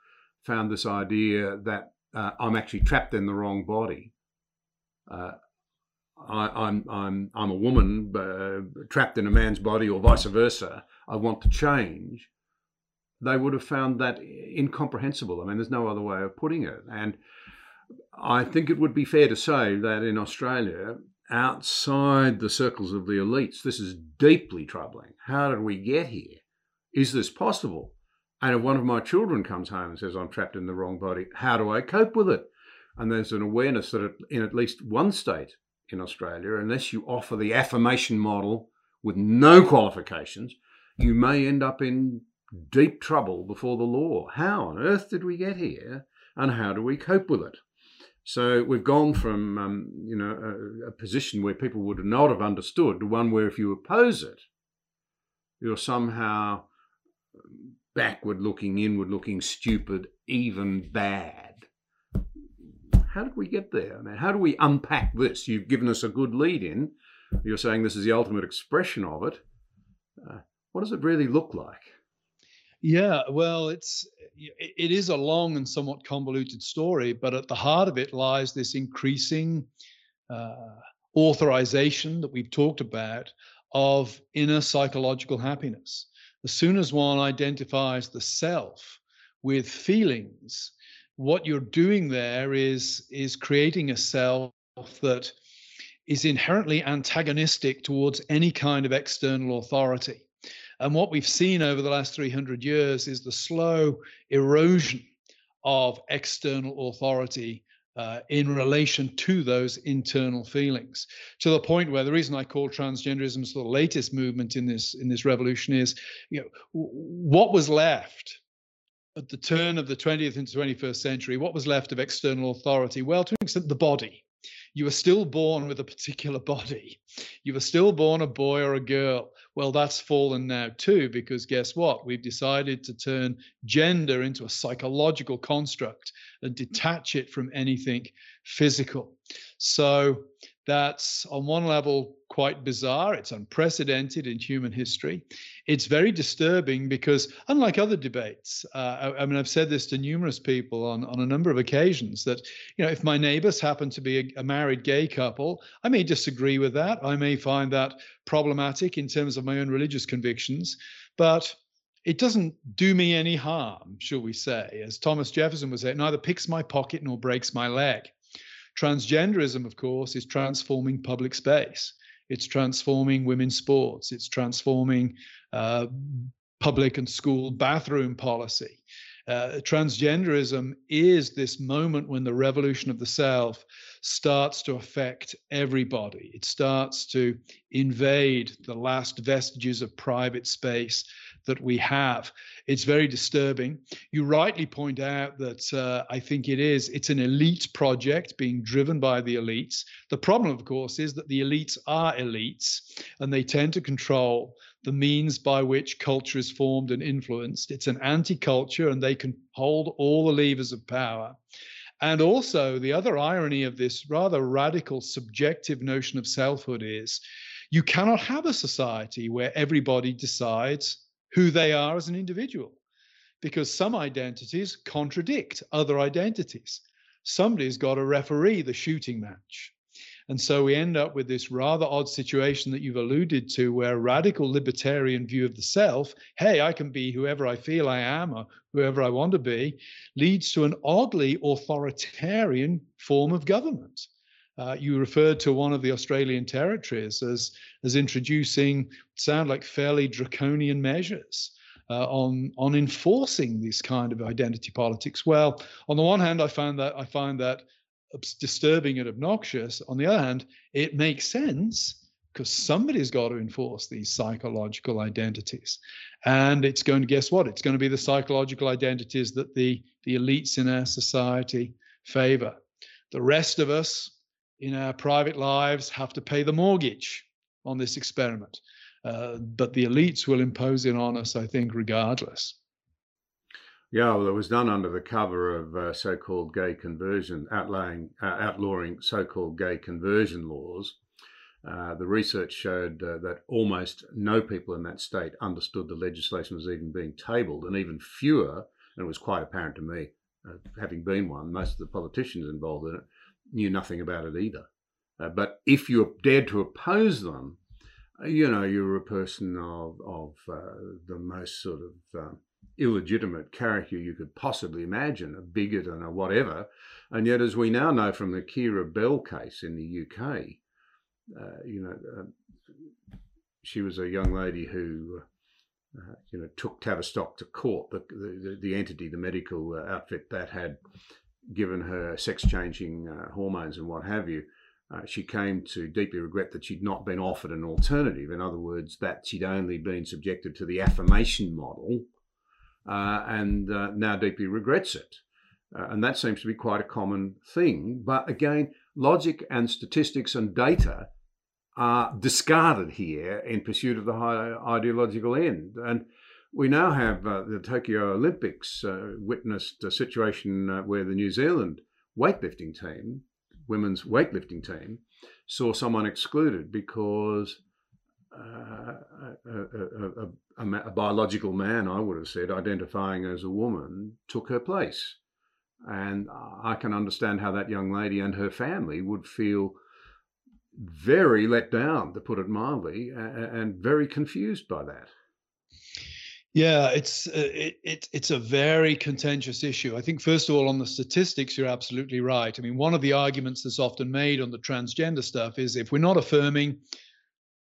found this idea that uh, I'm actually trapped in the wrong body. Uh, I, am I'm, I'm I'm a woman trapped in a man's body, or vice versa. I want to change they would have found that incomprehensible. I mean, there's no other way of putting it. And I think it would be fair to say that in Australia, outside the circles of the elites, this is deeply troubling. How did we get here? Is this possible? And if one of my children comes home and says, I'm trapped in the wrong body, how do I cope with it? And there's an awareness that in at least one state in Australia, unless you offer the affirmation model with no qualifications, you may end up in deep trouble before the law. How on earth did we get here, and how do we cope with it? So we've gone from um, you know a, a, position where people would not have understood to one where if you oppose it, you're somehow backward looking, inward looking, stupid, even bad. How did we get there? I mean, how do we unpack this? You've given us a good lead in. You're saying this is the ultimate expression of it. Uh, what does it really look like? Yeah, well, it's it is a long and somewhat convoluted story, but at the heart of it lies this increasing uh, authorization that we've talked about of inner psychological happiness. As soon as one identifies the self with feelings, what you're doing there is is creating a self that is inherently antagonistic towards any kind of external authority. And what we've seen over the last 300 years is the slow erosion of external authority uh, in relation to those internal feelings to the point where the reason I call transgenderism the latest movement in this in this revolution is you know what was left at the turn of the 20th and 21st century what was left of external authority? Well to an extent the body You were still born with a particular body. You were still born a boy or a girl. Well, that's fallen now too, because guess what? We've decided to turn gender into a psychological construct and detach it from anything physical. So that's on one level quite bizarre. It's unprecedented in human history. It's very disturbing because, unlike other debates, uh, I, I, mean, I've said this to numerous people on, on a number of occasions that, you know, if my neighbors happen to be a, a married gay couple, I may disagree with that. I may find that problematic in terms of my own religious convictions, but it doesn't do me any harm, shall we say. As Thomas Jefferson would say, it neither picks my pocket nor breaks my leg. Transgenderism, of course, is transforming public space. It's transforming women's sports. It's transforming uh, public and school bathroom policy. Uh, transgenderism is this moment when the revolution of the self starts to affect everybody. It starts to invade the last vestiges of private space that we have. It's very disturbing. You rightly point out that uh, I think it is. It's an elite project being driven by the elites. The problem, of course, is that the elites are elites and they tend to control the means by which culture is formed and influenced. It's an anti culture and they can hold all the levers of power. And also, the other irony of this rather radical subjective notion of selfhood is you cannot have a society where everybody decides who they are as an individual because some identities contradict other identities. Somebody's got to referee the shooting match. And so we end up with this rather odd situation that you've alluded to, where a radical libertarian view of the self, hey, I can be whoever I feel I am or whoever I want to be, leads to an oddly authoritarian form of government. Uh, you referred to one of the Australian territories as, as introducing sound like fairly draconian measures uh, on on enforcing this kind of identity politics. Well, on the one hand, I find that I find that disturbing and obnoxious. On the other hand, it makes sense because somebody's got to enforce these psychological identities, and it's going to guess what? It's going to be the psychological identities that the the elites in our society favor. The rest of us, in our private lives have to pay the mortgage on this experiment. Uh, but the elites will impose it on us, I think, regardless. Yeah, well, it was done under the cover of uh, so-called gay conversion, outlawing, uh, outlawing so-called gay conversion laws. Uh, the research showed uh, that almost no people in that state understood the legislation was even being tabled, and even fewer, and it was quite apparent to me, uh, having been one, most of the politicians involved in it knew nothing about it either. Uh, but if you dared to oppose them, uh, you know, you were a person of, of uh, the most sort of uh, illegitimate character you could possibly imagine, a bigot and a whatever. And yet, as we now know from the Keira Bell case in the UK, uh, you know, uh, she was a young lady who uh, you know, took Tavistock to court, the, the, the entity, the medical outfit that had given her sex changing uh, hormones and what have you, uh, she came to deeply regret that she'd not been offered an alternative. In other words, that she'd only been subjected to the affirmation model uh, and uh, now deeply regrets it. Uh, and that seems to be quite a common thing. But again, logic and statistics and data are discarded here in pursuit of the high ideological end. And we now have uh, the Tokyo Olympics uh, witnessed a situation uh, where the New Zealand weightlifting team, women's weightlifting team, saw someone excluded because uh, a, a, a, a, biological man, I would have said, identifying as a woman, took her place. And I can understand how that young lady and her family would feel very let down, to put it mildly, and very confused by that. Yeah, it's uh, it, it, it's a very contentious issue. I think first of all on the statistics, you're absolutely right. I mean, one of the arguments that's often made on the transgender stuff is if we're not affirming,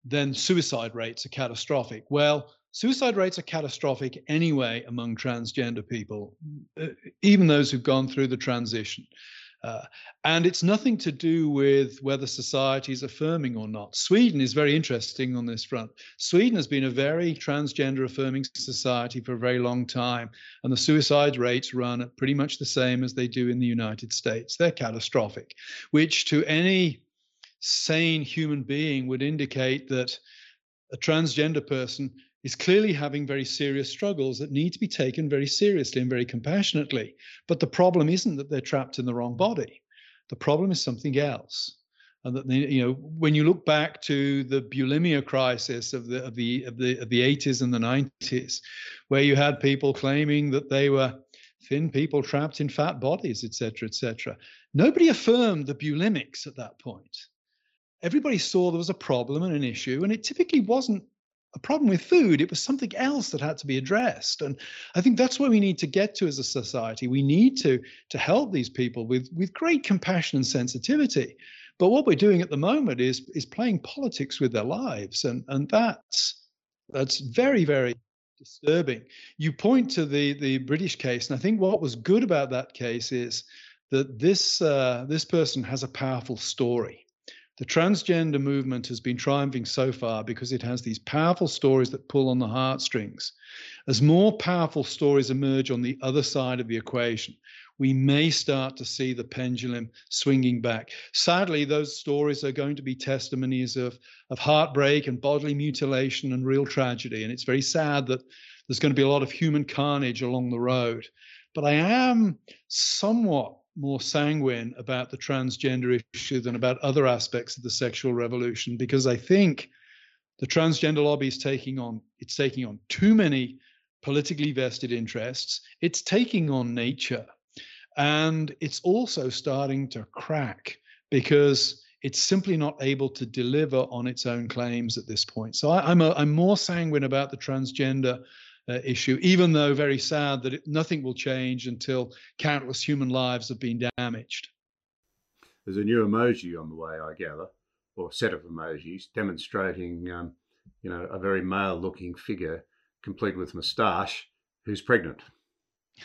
then suicide rates are catastrophic. Well, suicide rates are catastrophic anyway among transgender people, uh, even those who've gone through the transition. Uh, and it's nothing to do with whether society is affirming or not. Sweden is very interesting on this front. Sweden has been a very transgender affirming society for a very long time, and the suicide rates run at pretty much the same as they do in the United States. They're catastrophic, which to any sane human being would indicate that a transgender person is clearly having very serious struggles that need to be taken very seriously and very compassionately. But the problem isn't that they're trapped in the wrong body. The problem is something else. And that you know, when you look back to the bulimia crisis of the of the of the of the 80s and the 90s, where you had people claiming that they were thin people trapped in fat bodies, etc., etc. Nobody affirmed the bulimics at that point. Everybody saw there was a problem and an issue, and it typically wasn't a problem with food. It was something else that had to be addressed. And I think that's where we need to get to as a society. We need to to help these people with with great compassion and sensitivity. But what we're doing at the moment is is playing politics with their lives, and and that's that's very very disturbing. You point to the the British case, and I think what was good about that case is that this uh, this person has a powerful story the transgender movement has been triumphing so far because it has these powerful stories that pull on the heartstrings. As more powerful stories emerge on the other side of the equation, we may start to see the pendulum swinging back. Sadly, those stories are going to be testimonies of, of heartbreak and bodily mutilation and real tragedy. And it's very sad that there's going to be a lot of human carnage along the road. But I am somewhat more sanguine about the transgender issue than about other aspects of the sexual revolution because I think the transgender lobby is taking on it's taking on too many politically vested interests. It's taking on nature, and it's also starting to crack because it's simply not able to deliver on its own claims at this point. So I, am a, I'm more sanguine about the transgender uh, issue, even though very sad that it, nothing will change until countless human lives have been damaged. There's a new emoji on the way, I gather, or set of emojis demonstrating, um, you know, a very male-looking figure, complete with moustache, who's pregnant. (laughs)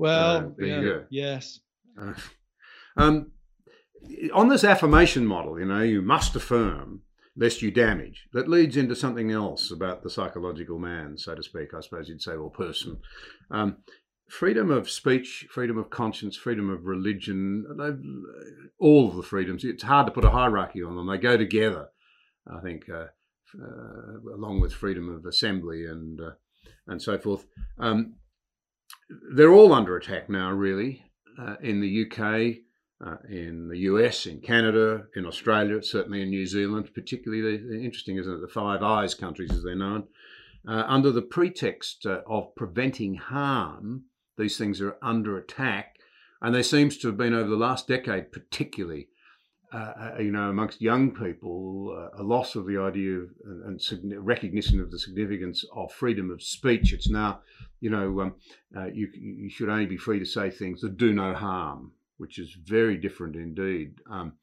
Well, yeah, yes. Uh, (laughs) um, on this affirmation model, you know, you must affirm lest you damage. That leads into something else about the psychological man, so to speak, I suppose you'd say, or person. Um, freedom of speech, freedom of conscience, freedom of religion, all of the freedoms, it's hard to put a hierarchy on them. They go together, I think, uh, uh, along with freedom of assembly and, uh, and so forth. Um, they're all under attack now, really, uh, in the UK uh, in the US, in Canada, in Australia, certainly in New Zealand, particularly the, interesting, isn't it? The Five Eyes countries, as they're known. Uh, under the pretext uh, of preventing harm, these things are under attack. And there seems to have been over the last decade, particularly, uh, uh, you know, amongst young people, uh, a loss of the idea of, and, and, recognition of the significance of freedom of speech. It's now, you know, um, you, you should only be free to say things that do no harm which is very different indeed. Um,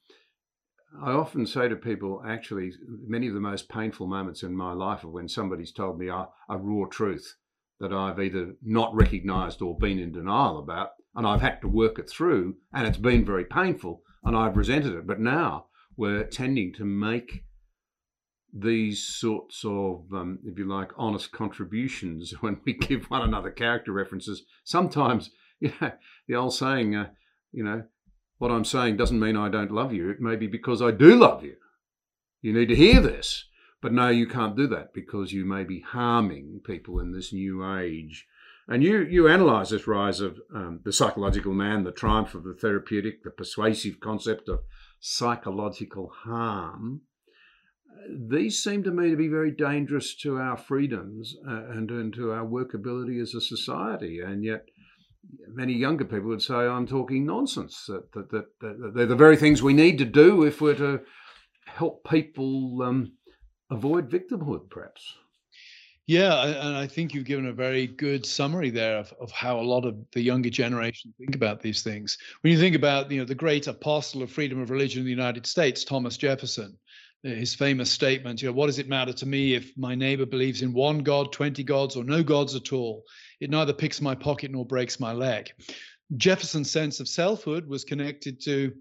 I often say to people, actually, many of the most painful moments in my life are when somebody's told me a, a raw truth that I've either not recognized or been in denial about, and I've had to work it through, and it's been very painful, and I've resented it. But now we're tending to make these sorts of, um, if you like, honest contributions (laughs) when we give one another character references. Sometimes, (laughs) you know, the old saying, uh, you know, what I'm saying doesn't mean I don't love you. It may be because I do love you. You need to hear this. But no, you can't do that because you may be harming people in this new age. And you, you analyze this rise of um, the psychological man, the triumph of the therapeutic, the persuasive concept of psychological harm. These seem to me to be very dangerous to our freedoms uh, and, and to our workability as a society. And yet, many younger people would say I'm talking nonsense. That, that, that, that they're the very things we need to do if we're to help people um, avoid victimhood, perhaps. Yeah, and I think you've given a very good summary there of, of how a lot of the younger generation think about these things. When you think about, you know, the great apostle of freedom of religion in the United States, Thomas Jefferson, his famous statement, you know, what does it matter to me if my neighbor believes in one God, 20 gods, or no gods at all? It neither picks my pocket nor breaks my leg. Jefferson's sense of selfhood was connected to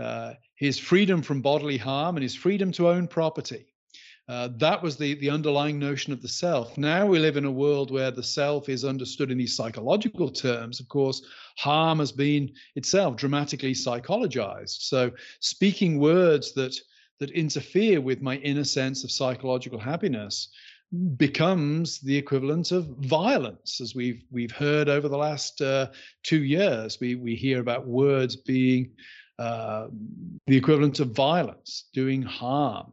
uh, his freedom from bodily harm and his freedom to own property. Uh, that was the, the underlying notion of the self. Now we live in a world where the self is understood in these psychological terms. Of course, harm has been itself dramatically psychologized. So speaking words that that interfere with my inner sense of psychological happiness becomes the equivalent of violence, as we've we've heard over the last uh, two years. We we hear about words being uh, the equivalent of violence, doing harm.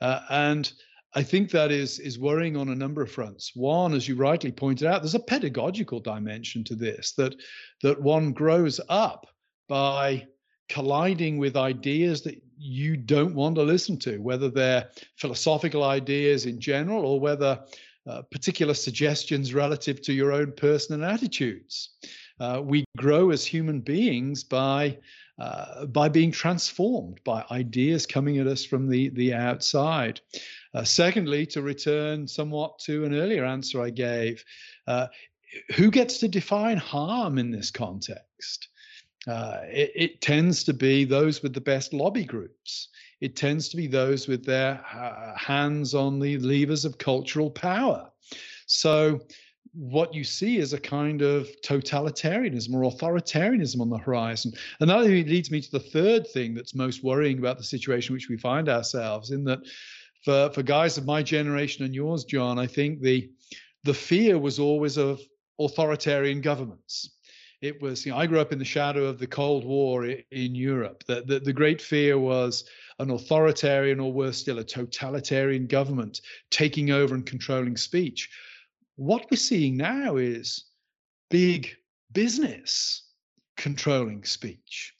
Uh, and I think that is is worrying on a number of fronts. One, as you rightly pointed out, there's a pedagogical dimension to this that that one grows up by colliding with ideas that you don't want to listen to, whether they're philosophical ideas in general or whether uh, particular suggestions relative to your own personal attitudes. Uh, we grow as human beings by uh, by being transformed by ideas coming at us from the, the outside. Uh, secondly, to return somewhat to an earlier answer I gave, uh, who gets to define harm in this context? Uh, it, it, tends to be those with the best lobby groups. It tends to be those with their uh, hands on the levers of cultural power. So what you see is a kind of totalitarianism or authoritarianism on the horizon. And that leads me to the third thing that's most worrying about the situation which we find ourselves in that for, for guys of my generation and yours, John, I think the the fear was always of authoritarian governments. It was, you know, I grew up in the shadow of the Cold War in Europe. The, the, the great fear was an authoritarian or worse still, a totalitarian government taking over and controlling speech. What we're seeing now is big business controlling speech.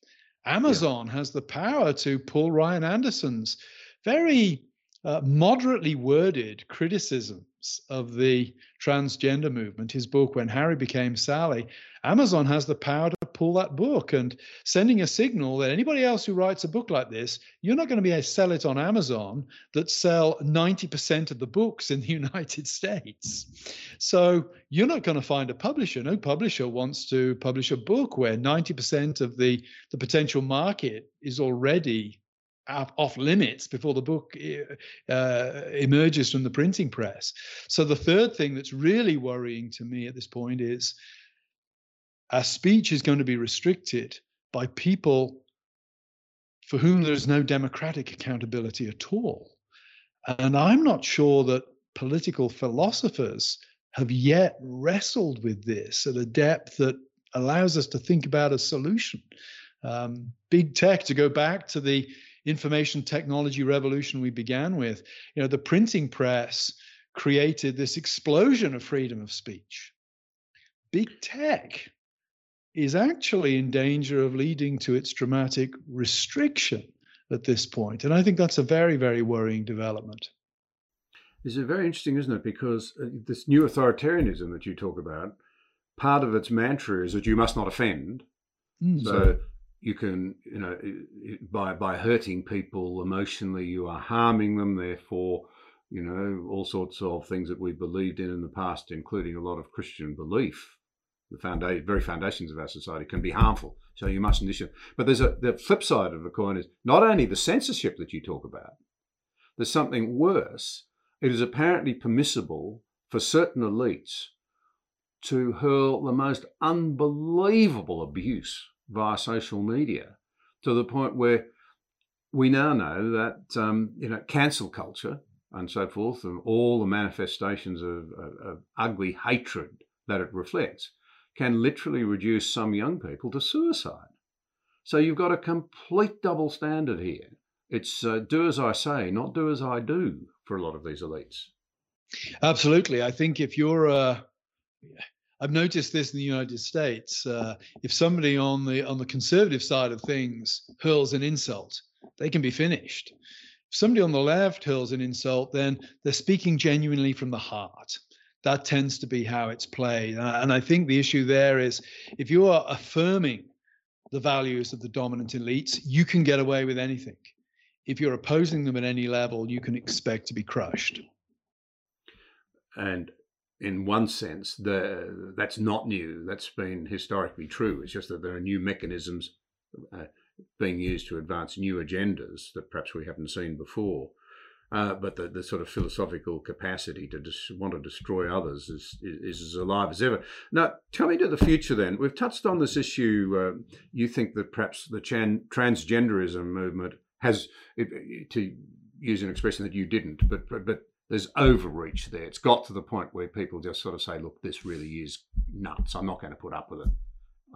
Amazon yeah. has the power to pull Ryan Anderson's very uh, moderately worded criticisms of the transgender movement, his book, When Harry Became Sally, Amazon has the power to pull that book and sending a signal that anybody else who writes a book like this, you're not going to be able to sell it on Amazon that sell 90% of the books in the (laughs) United States. So you're not going to find a publisher. No publisher wants to publish a book where 90% of the, the potential market is already off limits before the book uh, emerges from the printing press. So the third thing that's really worrying to me at this point is our speech is going to be restricted by people for whom there's no democratic accountability at all. And I'm not sure that political philosophers have yet wrestled with this at a depth that allows us to think about a solution. Um, big tech, to go back to the information technology revolution we began with, you know, the printing press created this explosion of freedom of speech. Big tech is actually in danger of leading to its dramatic restriction at this point. And I think that's a very, very worrying development. This is very interesting, isn't it? Because uh, this new authoritarianism that you talk about, part of its mantra is that you must not offend. Mm. So you can, you know, by by hurting people emotionally, you are harming them. Therefore, you know, all sorts of things that we believed in in the past, including a lot of Christian belief, the foundation, very foundations of our society, can be harmful. So you mustn't issue. But there's a the flip side of the coin is not only the censorship that you talk about. There's something worse. It is apparently permissible for certain elites to hurl the most unbelievable abuse via social media to the point where we now know that um, you know cancel culture and so forth, and all the manifestations of, of, of ugly hatred that it reflects, can literally reduce some young people to suicide. So you've got a complete double standard here. It's uh, do as I say, not do as I do for a lot of these elites. Absolutely. I think if you're uh, I've noticed this in the United States. Uh, if somebody on the on the conservative side of things hurls an insult, they can be finished. If somebody on the left hurls an insult, then they're speaking genuinely from the heart that tends to be how it's played. And I think the issue there is if you are affirming the values of the dominant elites, you can get away with anything. If you're opposing them at any level, you can expect to be crushed. And in one sense, the, that's not new. That's been historically true. It's just that there are new mechanisms uh, being used to advance new agendas that perhaps we haven't seen before. Uh, but the, the sort of philosophical capacity to dis- want to destroy others is, is, is as alive as ever. Now, tell me to the future then. We've touched on this issue. Uh, you think that perhaps the chan- transgenderism movement has, to use an expression that you didn't, but, but, but there's overreach there. It's got to the point where people just sort of say, look, this really is nuts. I'm not going to put up with it.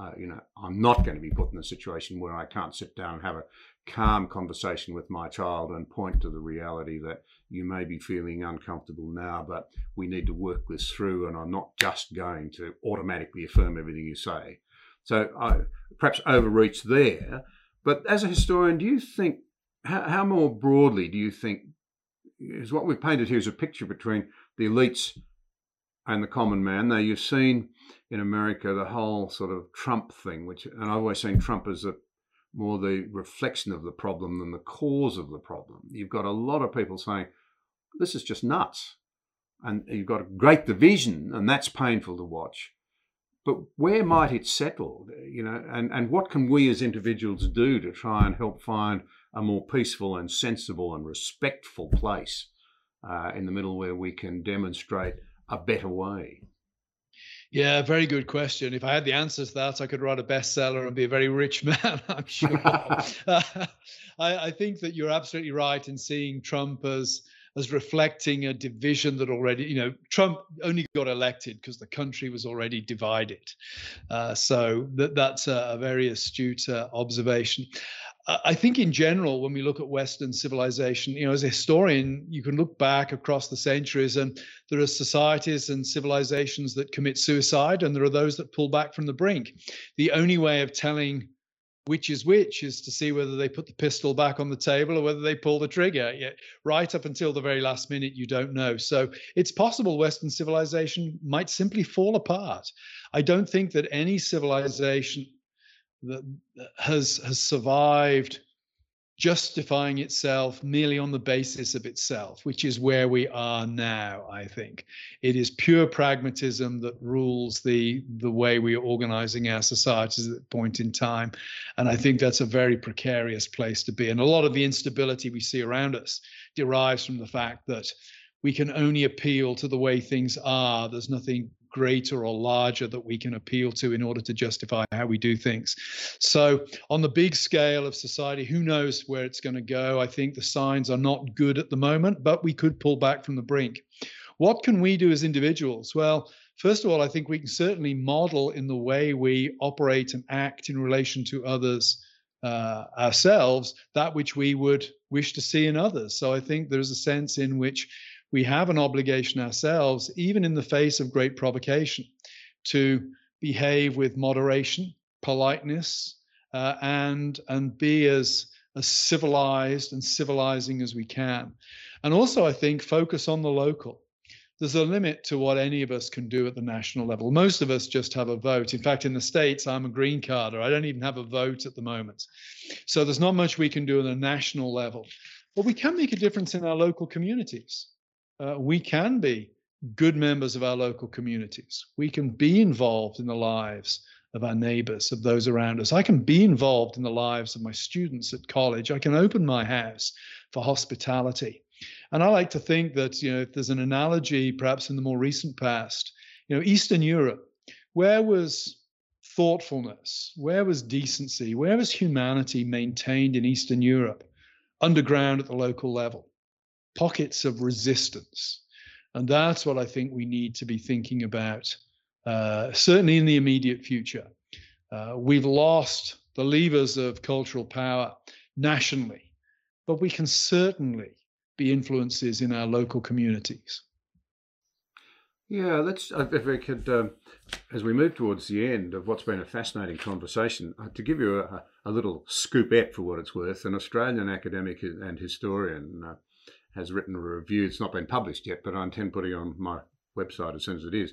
Uh, you know, I'm not going to be put in a situation where I can't sit down and have a calm conversation with my child and point to the reality that you may be feeling uncomfortable now, but we need to work this through, and I'm not just going to automatically affirm everything you say. So I perhaps overreach there. But as a historian, do you think how, how more broadly do you think is what we've painted here is a picture between the elites and the common man. Now you've seen in America the whole sort of Trump thing, which and I've always seen Trump as a more the reflection of the problem than the cause of the problem. You've got a lot of people saying this is just nuts, and you've got a great division, and that's painful to watch. But where might it settle? You know, and, and what can we as individuals do to try and help find a more peaceful and sensible and respectful place uh, in the middle where we can demonstrate a better way? Yeah, very good question. If I had the answers to that, I could write a bestseller and be a very rich (laughs) man, I'm sure. uh, (laughs) (laughs) I, I, think that you're absolutely right in seeing Trump as as reflecting a division that already, you know, Trump only got elected because the country was already divided. Uh, so that, that's a, a very astute uh, observation. I think in general, when we look at Western civilization, you know, as a historian, you can look back across the centuries and there are societies and civilizations that commit suicide and there are those that pull back from the brink. The only way of telling which is which is to see whether they put the pistol back on the table or whether they pull the trigger. Yeah, right up until the very last minute, you don't know. So it's possible Western civilization might simply fall apart. I don't think that any civilization that has has survived justifying itself merely on the basis of itself, which is where we are now, I think. It is pure pragmatism that rules the, the way we are organizing our societies at that point in time. And I think that's a very precarious place to be. And a lot of the instability we see around us derives from the fact that we can only appeal to the way things are. There's nothing greater or larger that we can appeal to in order to justify how we do things. So, on the big scale of society, who knows where it's going to go? I think the signs are not good at the moment, but we could pull back from the brink. What can we do as individuals? Well, first of all, I think we can certainly model in the way we operate and act in relation to others. Uh, ourselves, that which we would wish to see in others. So I think there's a sense in which we have an obligation ourselves, even in the face of great provocation, to behave with moderation, politeness, uh, and and be as as civilized and civilizing as we can. And also, I think focus on the local. There's a limit to what any of us can do at the national level. Most of us just have a vote. In fact, in the States, I'm a green carder. I don't even have a vote at the moment. So there's not much we can do at a national level. But we can make a difference in our local communities uh, we can be good members of our local communities. We can be involved in the lives of our neighbors, of those around us. I can be involved in the lives of my students at college. I can open my house for hospitality. And I like to think that, you know, if there's an analogy, perhaps in the more recent past, you know, Eastern Europe, where was thoughtfulness? Where was decency? Where was humanity maintained in Eastern Europe? Underground at the local level pockets of resistance. And that's what I think we need to be thinking about, uh, certainly in the immediate future. Uh, we've lost the levers of cultural power nationally, but we can certainly be influences in our local communities. Yeah, let's. Uh, if we could, um, as we move towards the end of what's been a fascinating conversation, uh, to give you a, a little scoopette for what it's worth, an Australian academic and historian, uh, has written a review. It's not been published yet, but I intend putting on my website as soon as it is.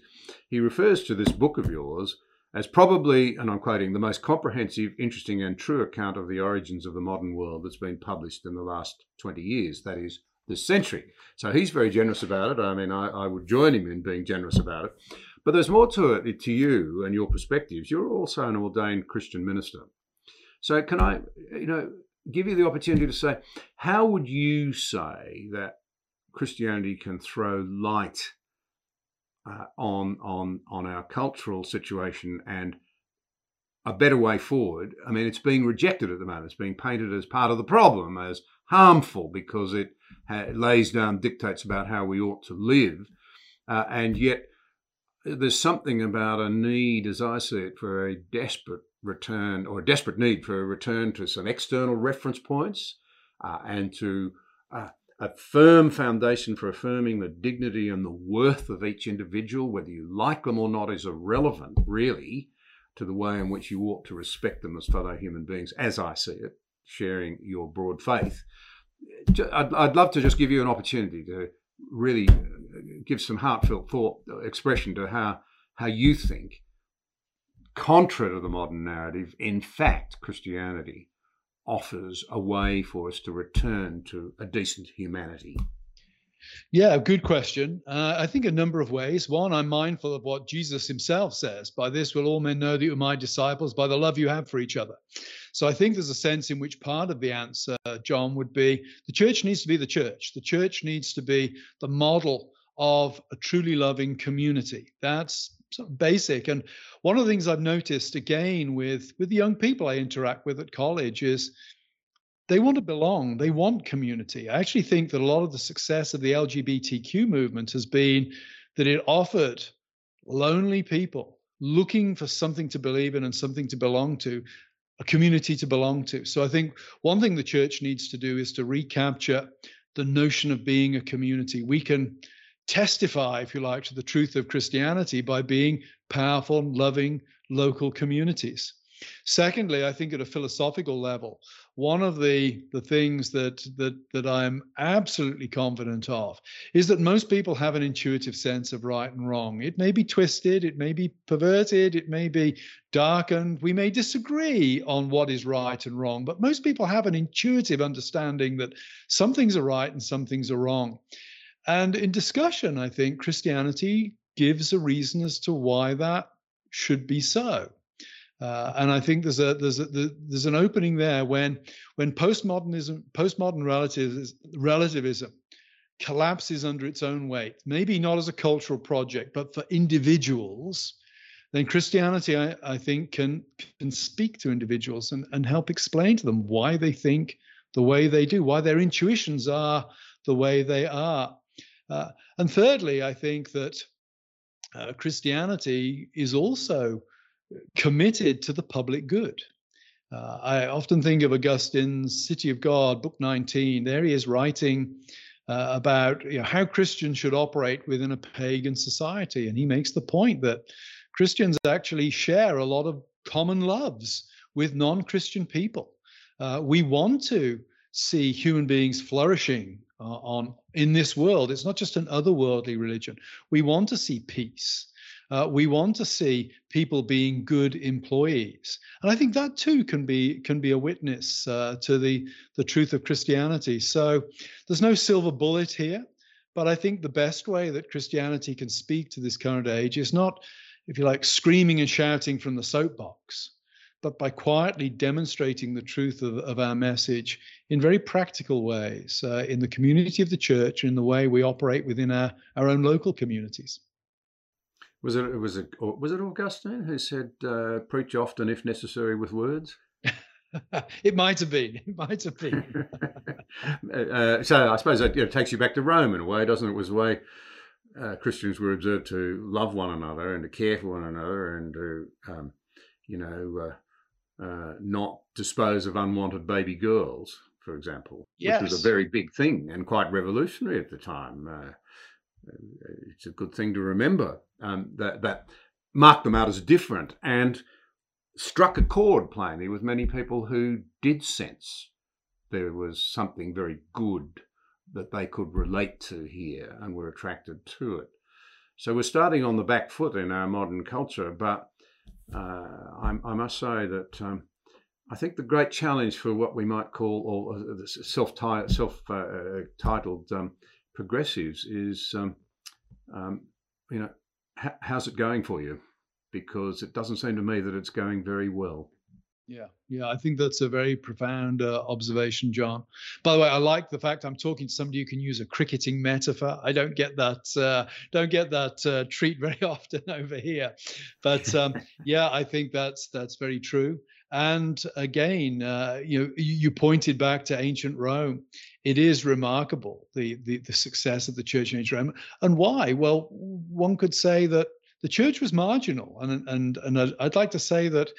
He refers to this book of yours as probably, and I'm quoting, the most comprehensive, interesting, and true account of the origins of the modern world that's been published in the last 20 years. That is, this century. So he's very generous about it. I mean, I, I would join him in being generous about it. But there's more to it, to you and your perspectives. You're also an ordained Christian minister. So can I, you know, give you the opportunity to say, how would you say that Christianity can throw light uh, on on on our cultural situation and a better way forward. I mean, it's being rejected at the moment. It's being painted as part of the problem, as harmful because it ha- lays down dictates about how we ought to live, uh, and yet there's something about a need, as I see it, for a desperate return or a desperate need for a return to some external reference points uh, and to uh, a firm foundation for affirming the dignity and the worth of each individual, whether you like them or not, is irrelevant, really, to the way in which you ought to respect them as fellow human beings, as I see it, sharing your broad faith. I'd, I'd love to just give you an opportunity to really uh, give some heartfelt thought uh, expression to how, how you think, contrary to the modern narrative, in fact, Christianity offers a way for us to return to a decent humanity? Yeah, good question. Uh, I think a number of ways. One, I'm mindful of what Jesus himself says By this will all men know that you're my disciples, by the love you have for each other. So I think there's a sense in which part of the answer, John, would be the church needs to be the church. The church needs to be the model of a truly loving community. That's sort of basic. And one of the things I've noticed again with with the young people I interact with at college is they want to belong. They want community. I actually think that a lot of the success of the LGBTQ movement has been that it offered lonely people looking for something to believe in and something to belong to a community to belong to. So I think one thing the church needs to do is to recapture the notion of being a community. We can testify, if you like, to the truth of Christianity by being powerful, loving local communities. Secondly, I think at a philosophical level, one of the, the things that, that, that I'm absolutely confident of is that most people have an intuitive sense of right and wrong. It may be twisted, it may be perverted, it may be darkened. We may disagree on what is right and wrong, but most people have an intuitive understanding that some things are right and some things are wrong. And in discussion, I think Christianity gives a reason as to why that should be so. Uh, and I think there's a there's a there's an opening there when when postmodernism postmodern relativism, relativism collapses under its own weight, maybe not as a cultural project, but for individuals, then Christianity, I, I think, can can speak to individuals and, and help explain to them why they think the way they do, why their intuitions are the way they are. Uh, and thirdly, I think that uh, Christianity is also committed to the public good. Uh, I often think of Augustine's City of God, Book 19. There he is writing uh, about you know, how Christians should operate within a pagan society. And he makes the point that Christians actually share a lot of common loves with non Christian people. Uh, we want to see human beings flourishing uh, on in this world. It's not just an otherworldly religion. We want to see peace. Uh, we want to see people being good employees, and I think that too can be can be a witness uh, to the the truth of Christianity. So there's no silver bullet here, but I think the best way that Christianity can speak to this current age is not, if you like, screaming and shouting from the soapbox, but by quietly demonstrating the truth of, of our message in very practical ways uh, in the community of the church in the way we operate within our, our own local communities. Was it was it was it Augustine who said, uh, "Preach often, if necessary, with words"? (laughs) it might have been. It might have been. (laughs) uh, so I suppose that you know, takes you back to Rome in a way, doesn't it? it was the way uh, Christians were observed to love one another and to care for one another and to, um, you know, uh, uh not dispose of unwanted baby girls, for example, yes. which was a very big thing and quite revolutionary at the time. Uh, it's a good thing to remember um, that that marked them out as different and struck a chord plainly with many people who did sense there was something very good that they could relate to here and were attracted to it. So we're starting on the back foot in our modern culture, but uh, I, I, must say that um, I think the great challenge for what we might call or self self uh, titled um, progressives is, um, um, you know, how's it going for you? Because it doesn't seem to me that it's going very well. Yeah, yeah, I think that's a very profound uh, observation, John. By the way, I like the fact I'm talking to somebody who can use a cricketing metaphor. I don't get that, uh, don't get that uh, treat (laughs) very often over here, but um, yeah, I think that's that's very true. And again, uh, you know, you pointed back to ancient Rome. It is remarkable the, the the success of the church in ancient Rome, and why? Well, one could say that the church was marginal, and and and I'd like to say that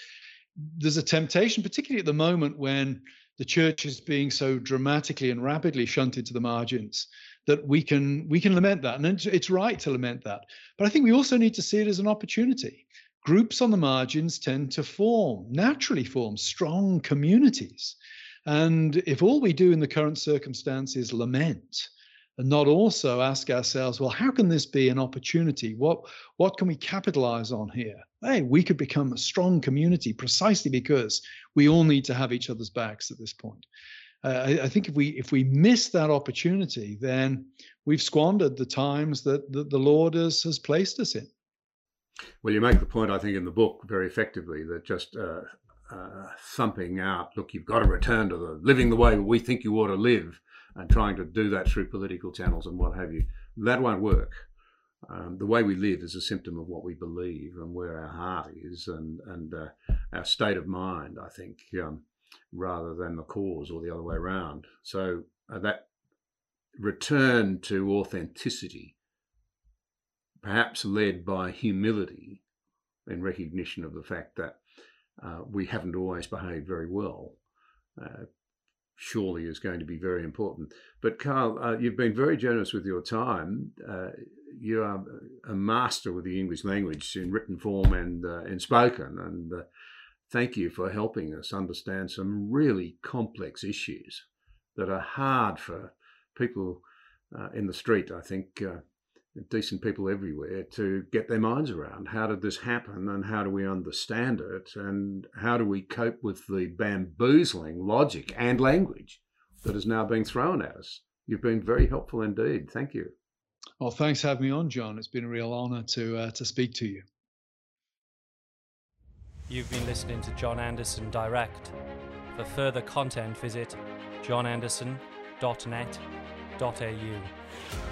there's a temptation, particularly at the moment when the church is being so dramatically and rapidly shunted to the margins, that we can we can lament that, and it's, it's right to lament that. But I think we also need to see it as an opportunity. Groups on the margins tend to form naturally form strong communities, and if all we do in the current circumstance is lament, and not also ask ourselves, well, how can this be an opportunity? What what can we capitalize on here? Hey, we could become a strong community precisely because we all need to have each other's backs at this point. Uh, I, I, think if we if we miss that opportunity, then we've squandered the times that, that the Lord has, has placed us in. Well, you make the point, I think, in the book very effectively that just uh, uh, thumping out, look, you've got to return to the living the way we think you ought to live and trying to do that through political channels and what have you. That won't work. Um, the way we live is a symptom of what we believe and where our heart is and, and uh, our state of mind, I think, um, rather than the cause or the other way around. So uh, that return to authenticity, perhaps led by humility in recognition of the fact that uh, we haven't always behaved very well, uh, surely is going to be very important. But Carl, uh, you've been very generous with your time. Uh, you are a master with the English language in written form and uh, in spoken, and uh, thank you for helping us understand some really complex issues that are hard for people uh, in the street. I think uh, decent people everywhere to get their minds around how did this happen and how do we understand it and how do we cope with the bamboozling logic and language that is now being thrown at us. You've been very helpful indeed. Thank you. Well, thanks for having me on, John. It's been a real honor to uh, to speak to you. You've been listening to John Anderson Direct. For further content, visit johnanderson.net.au.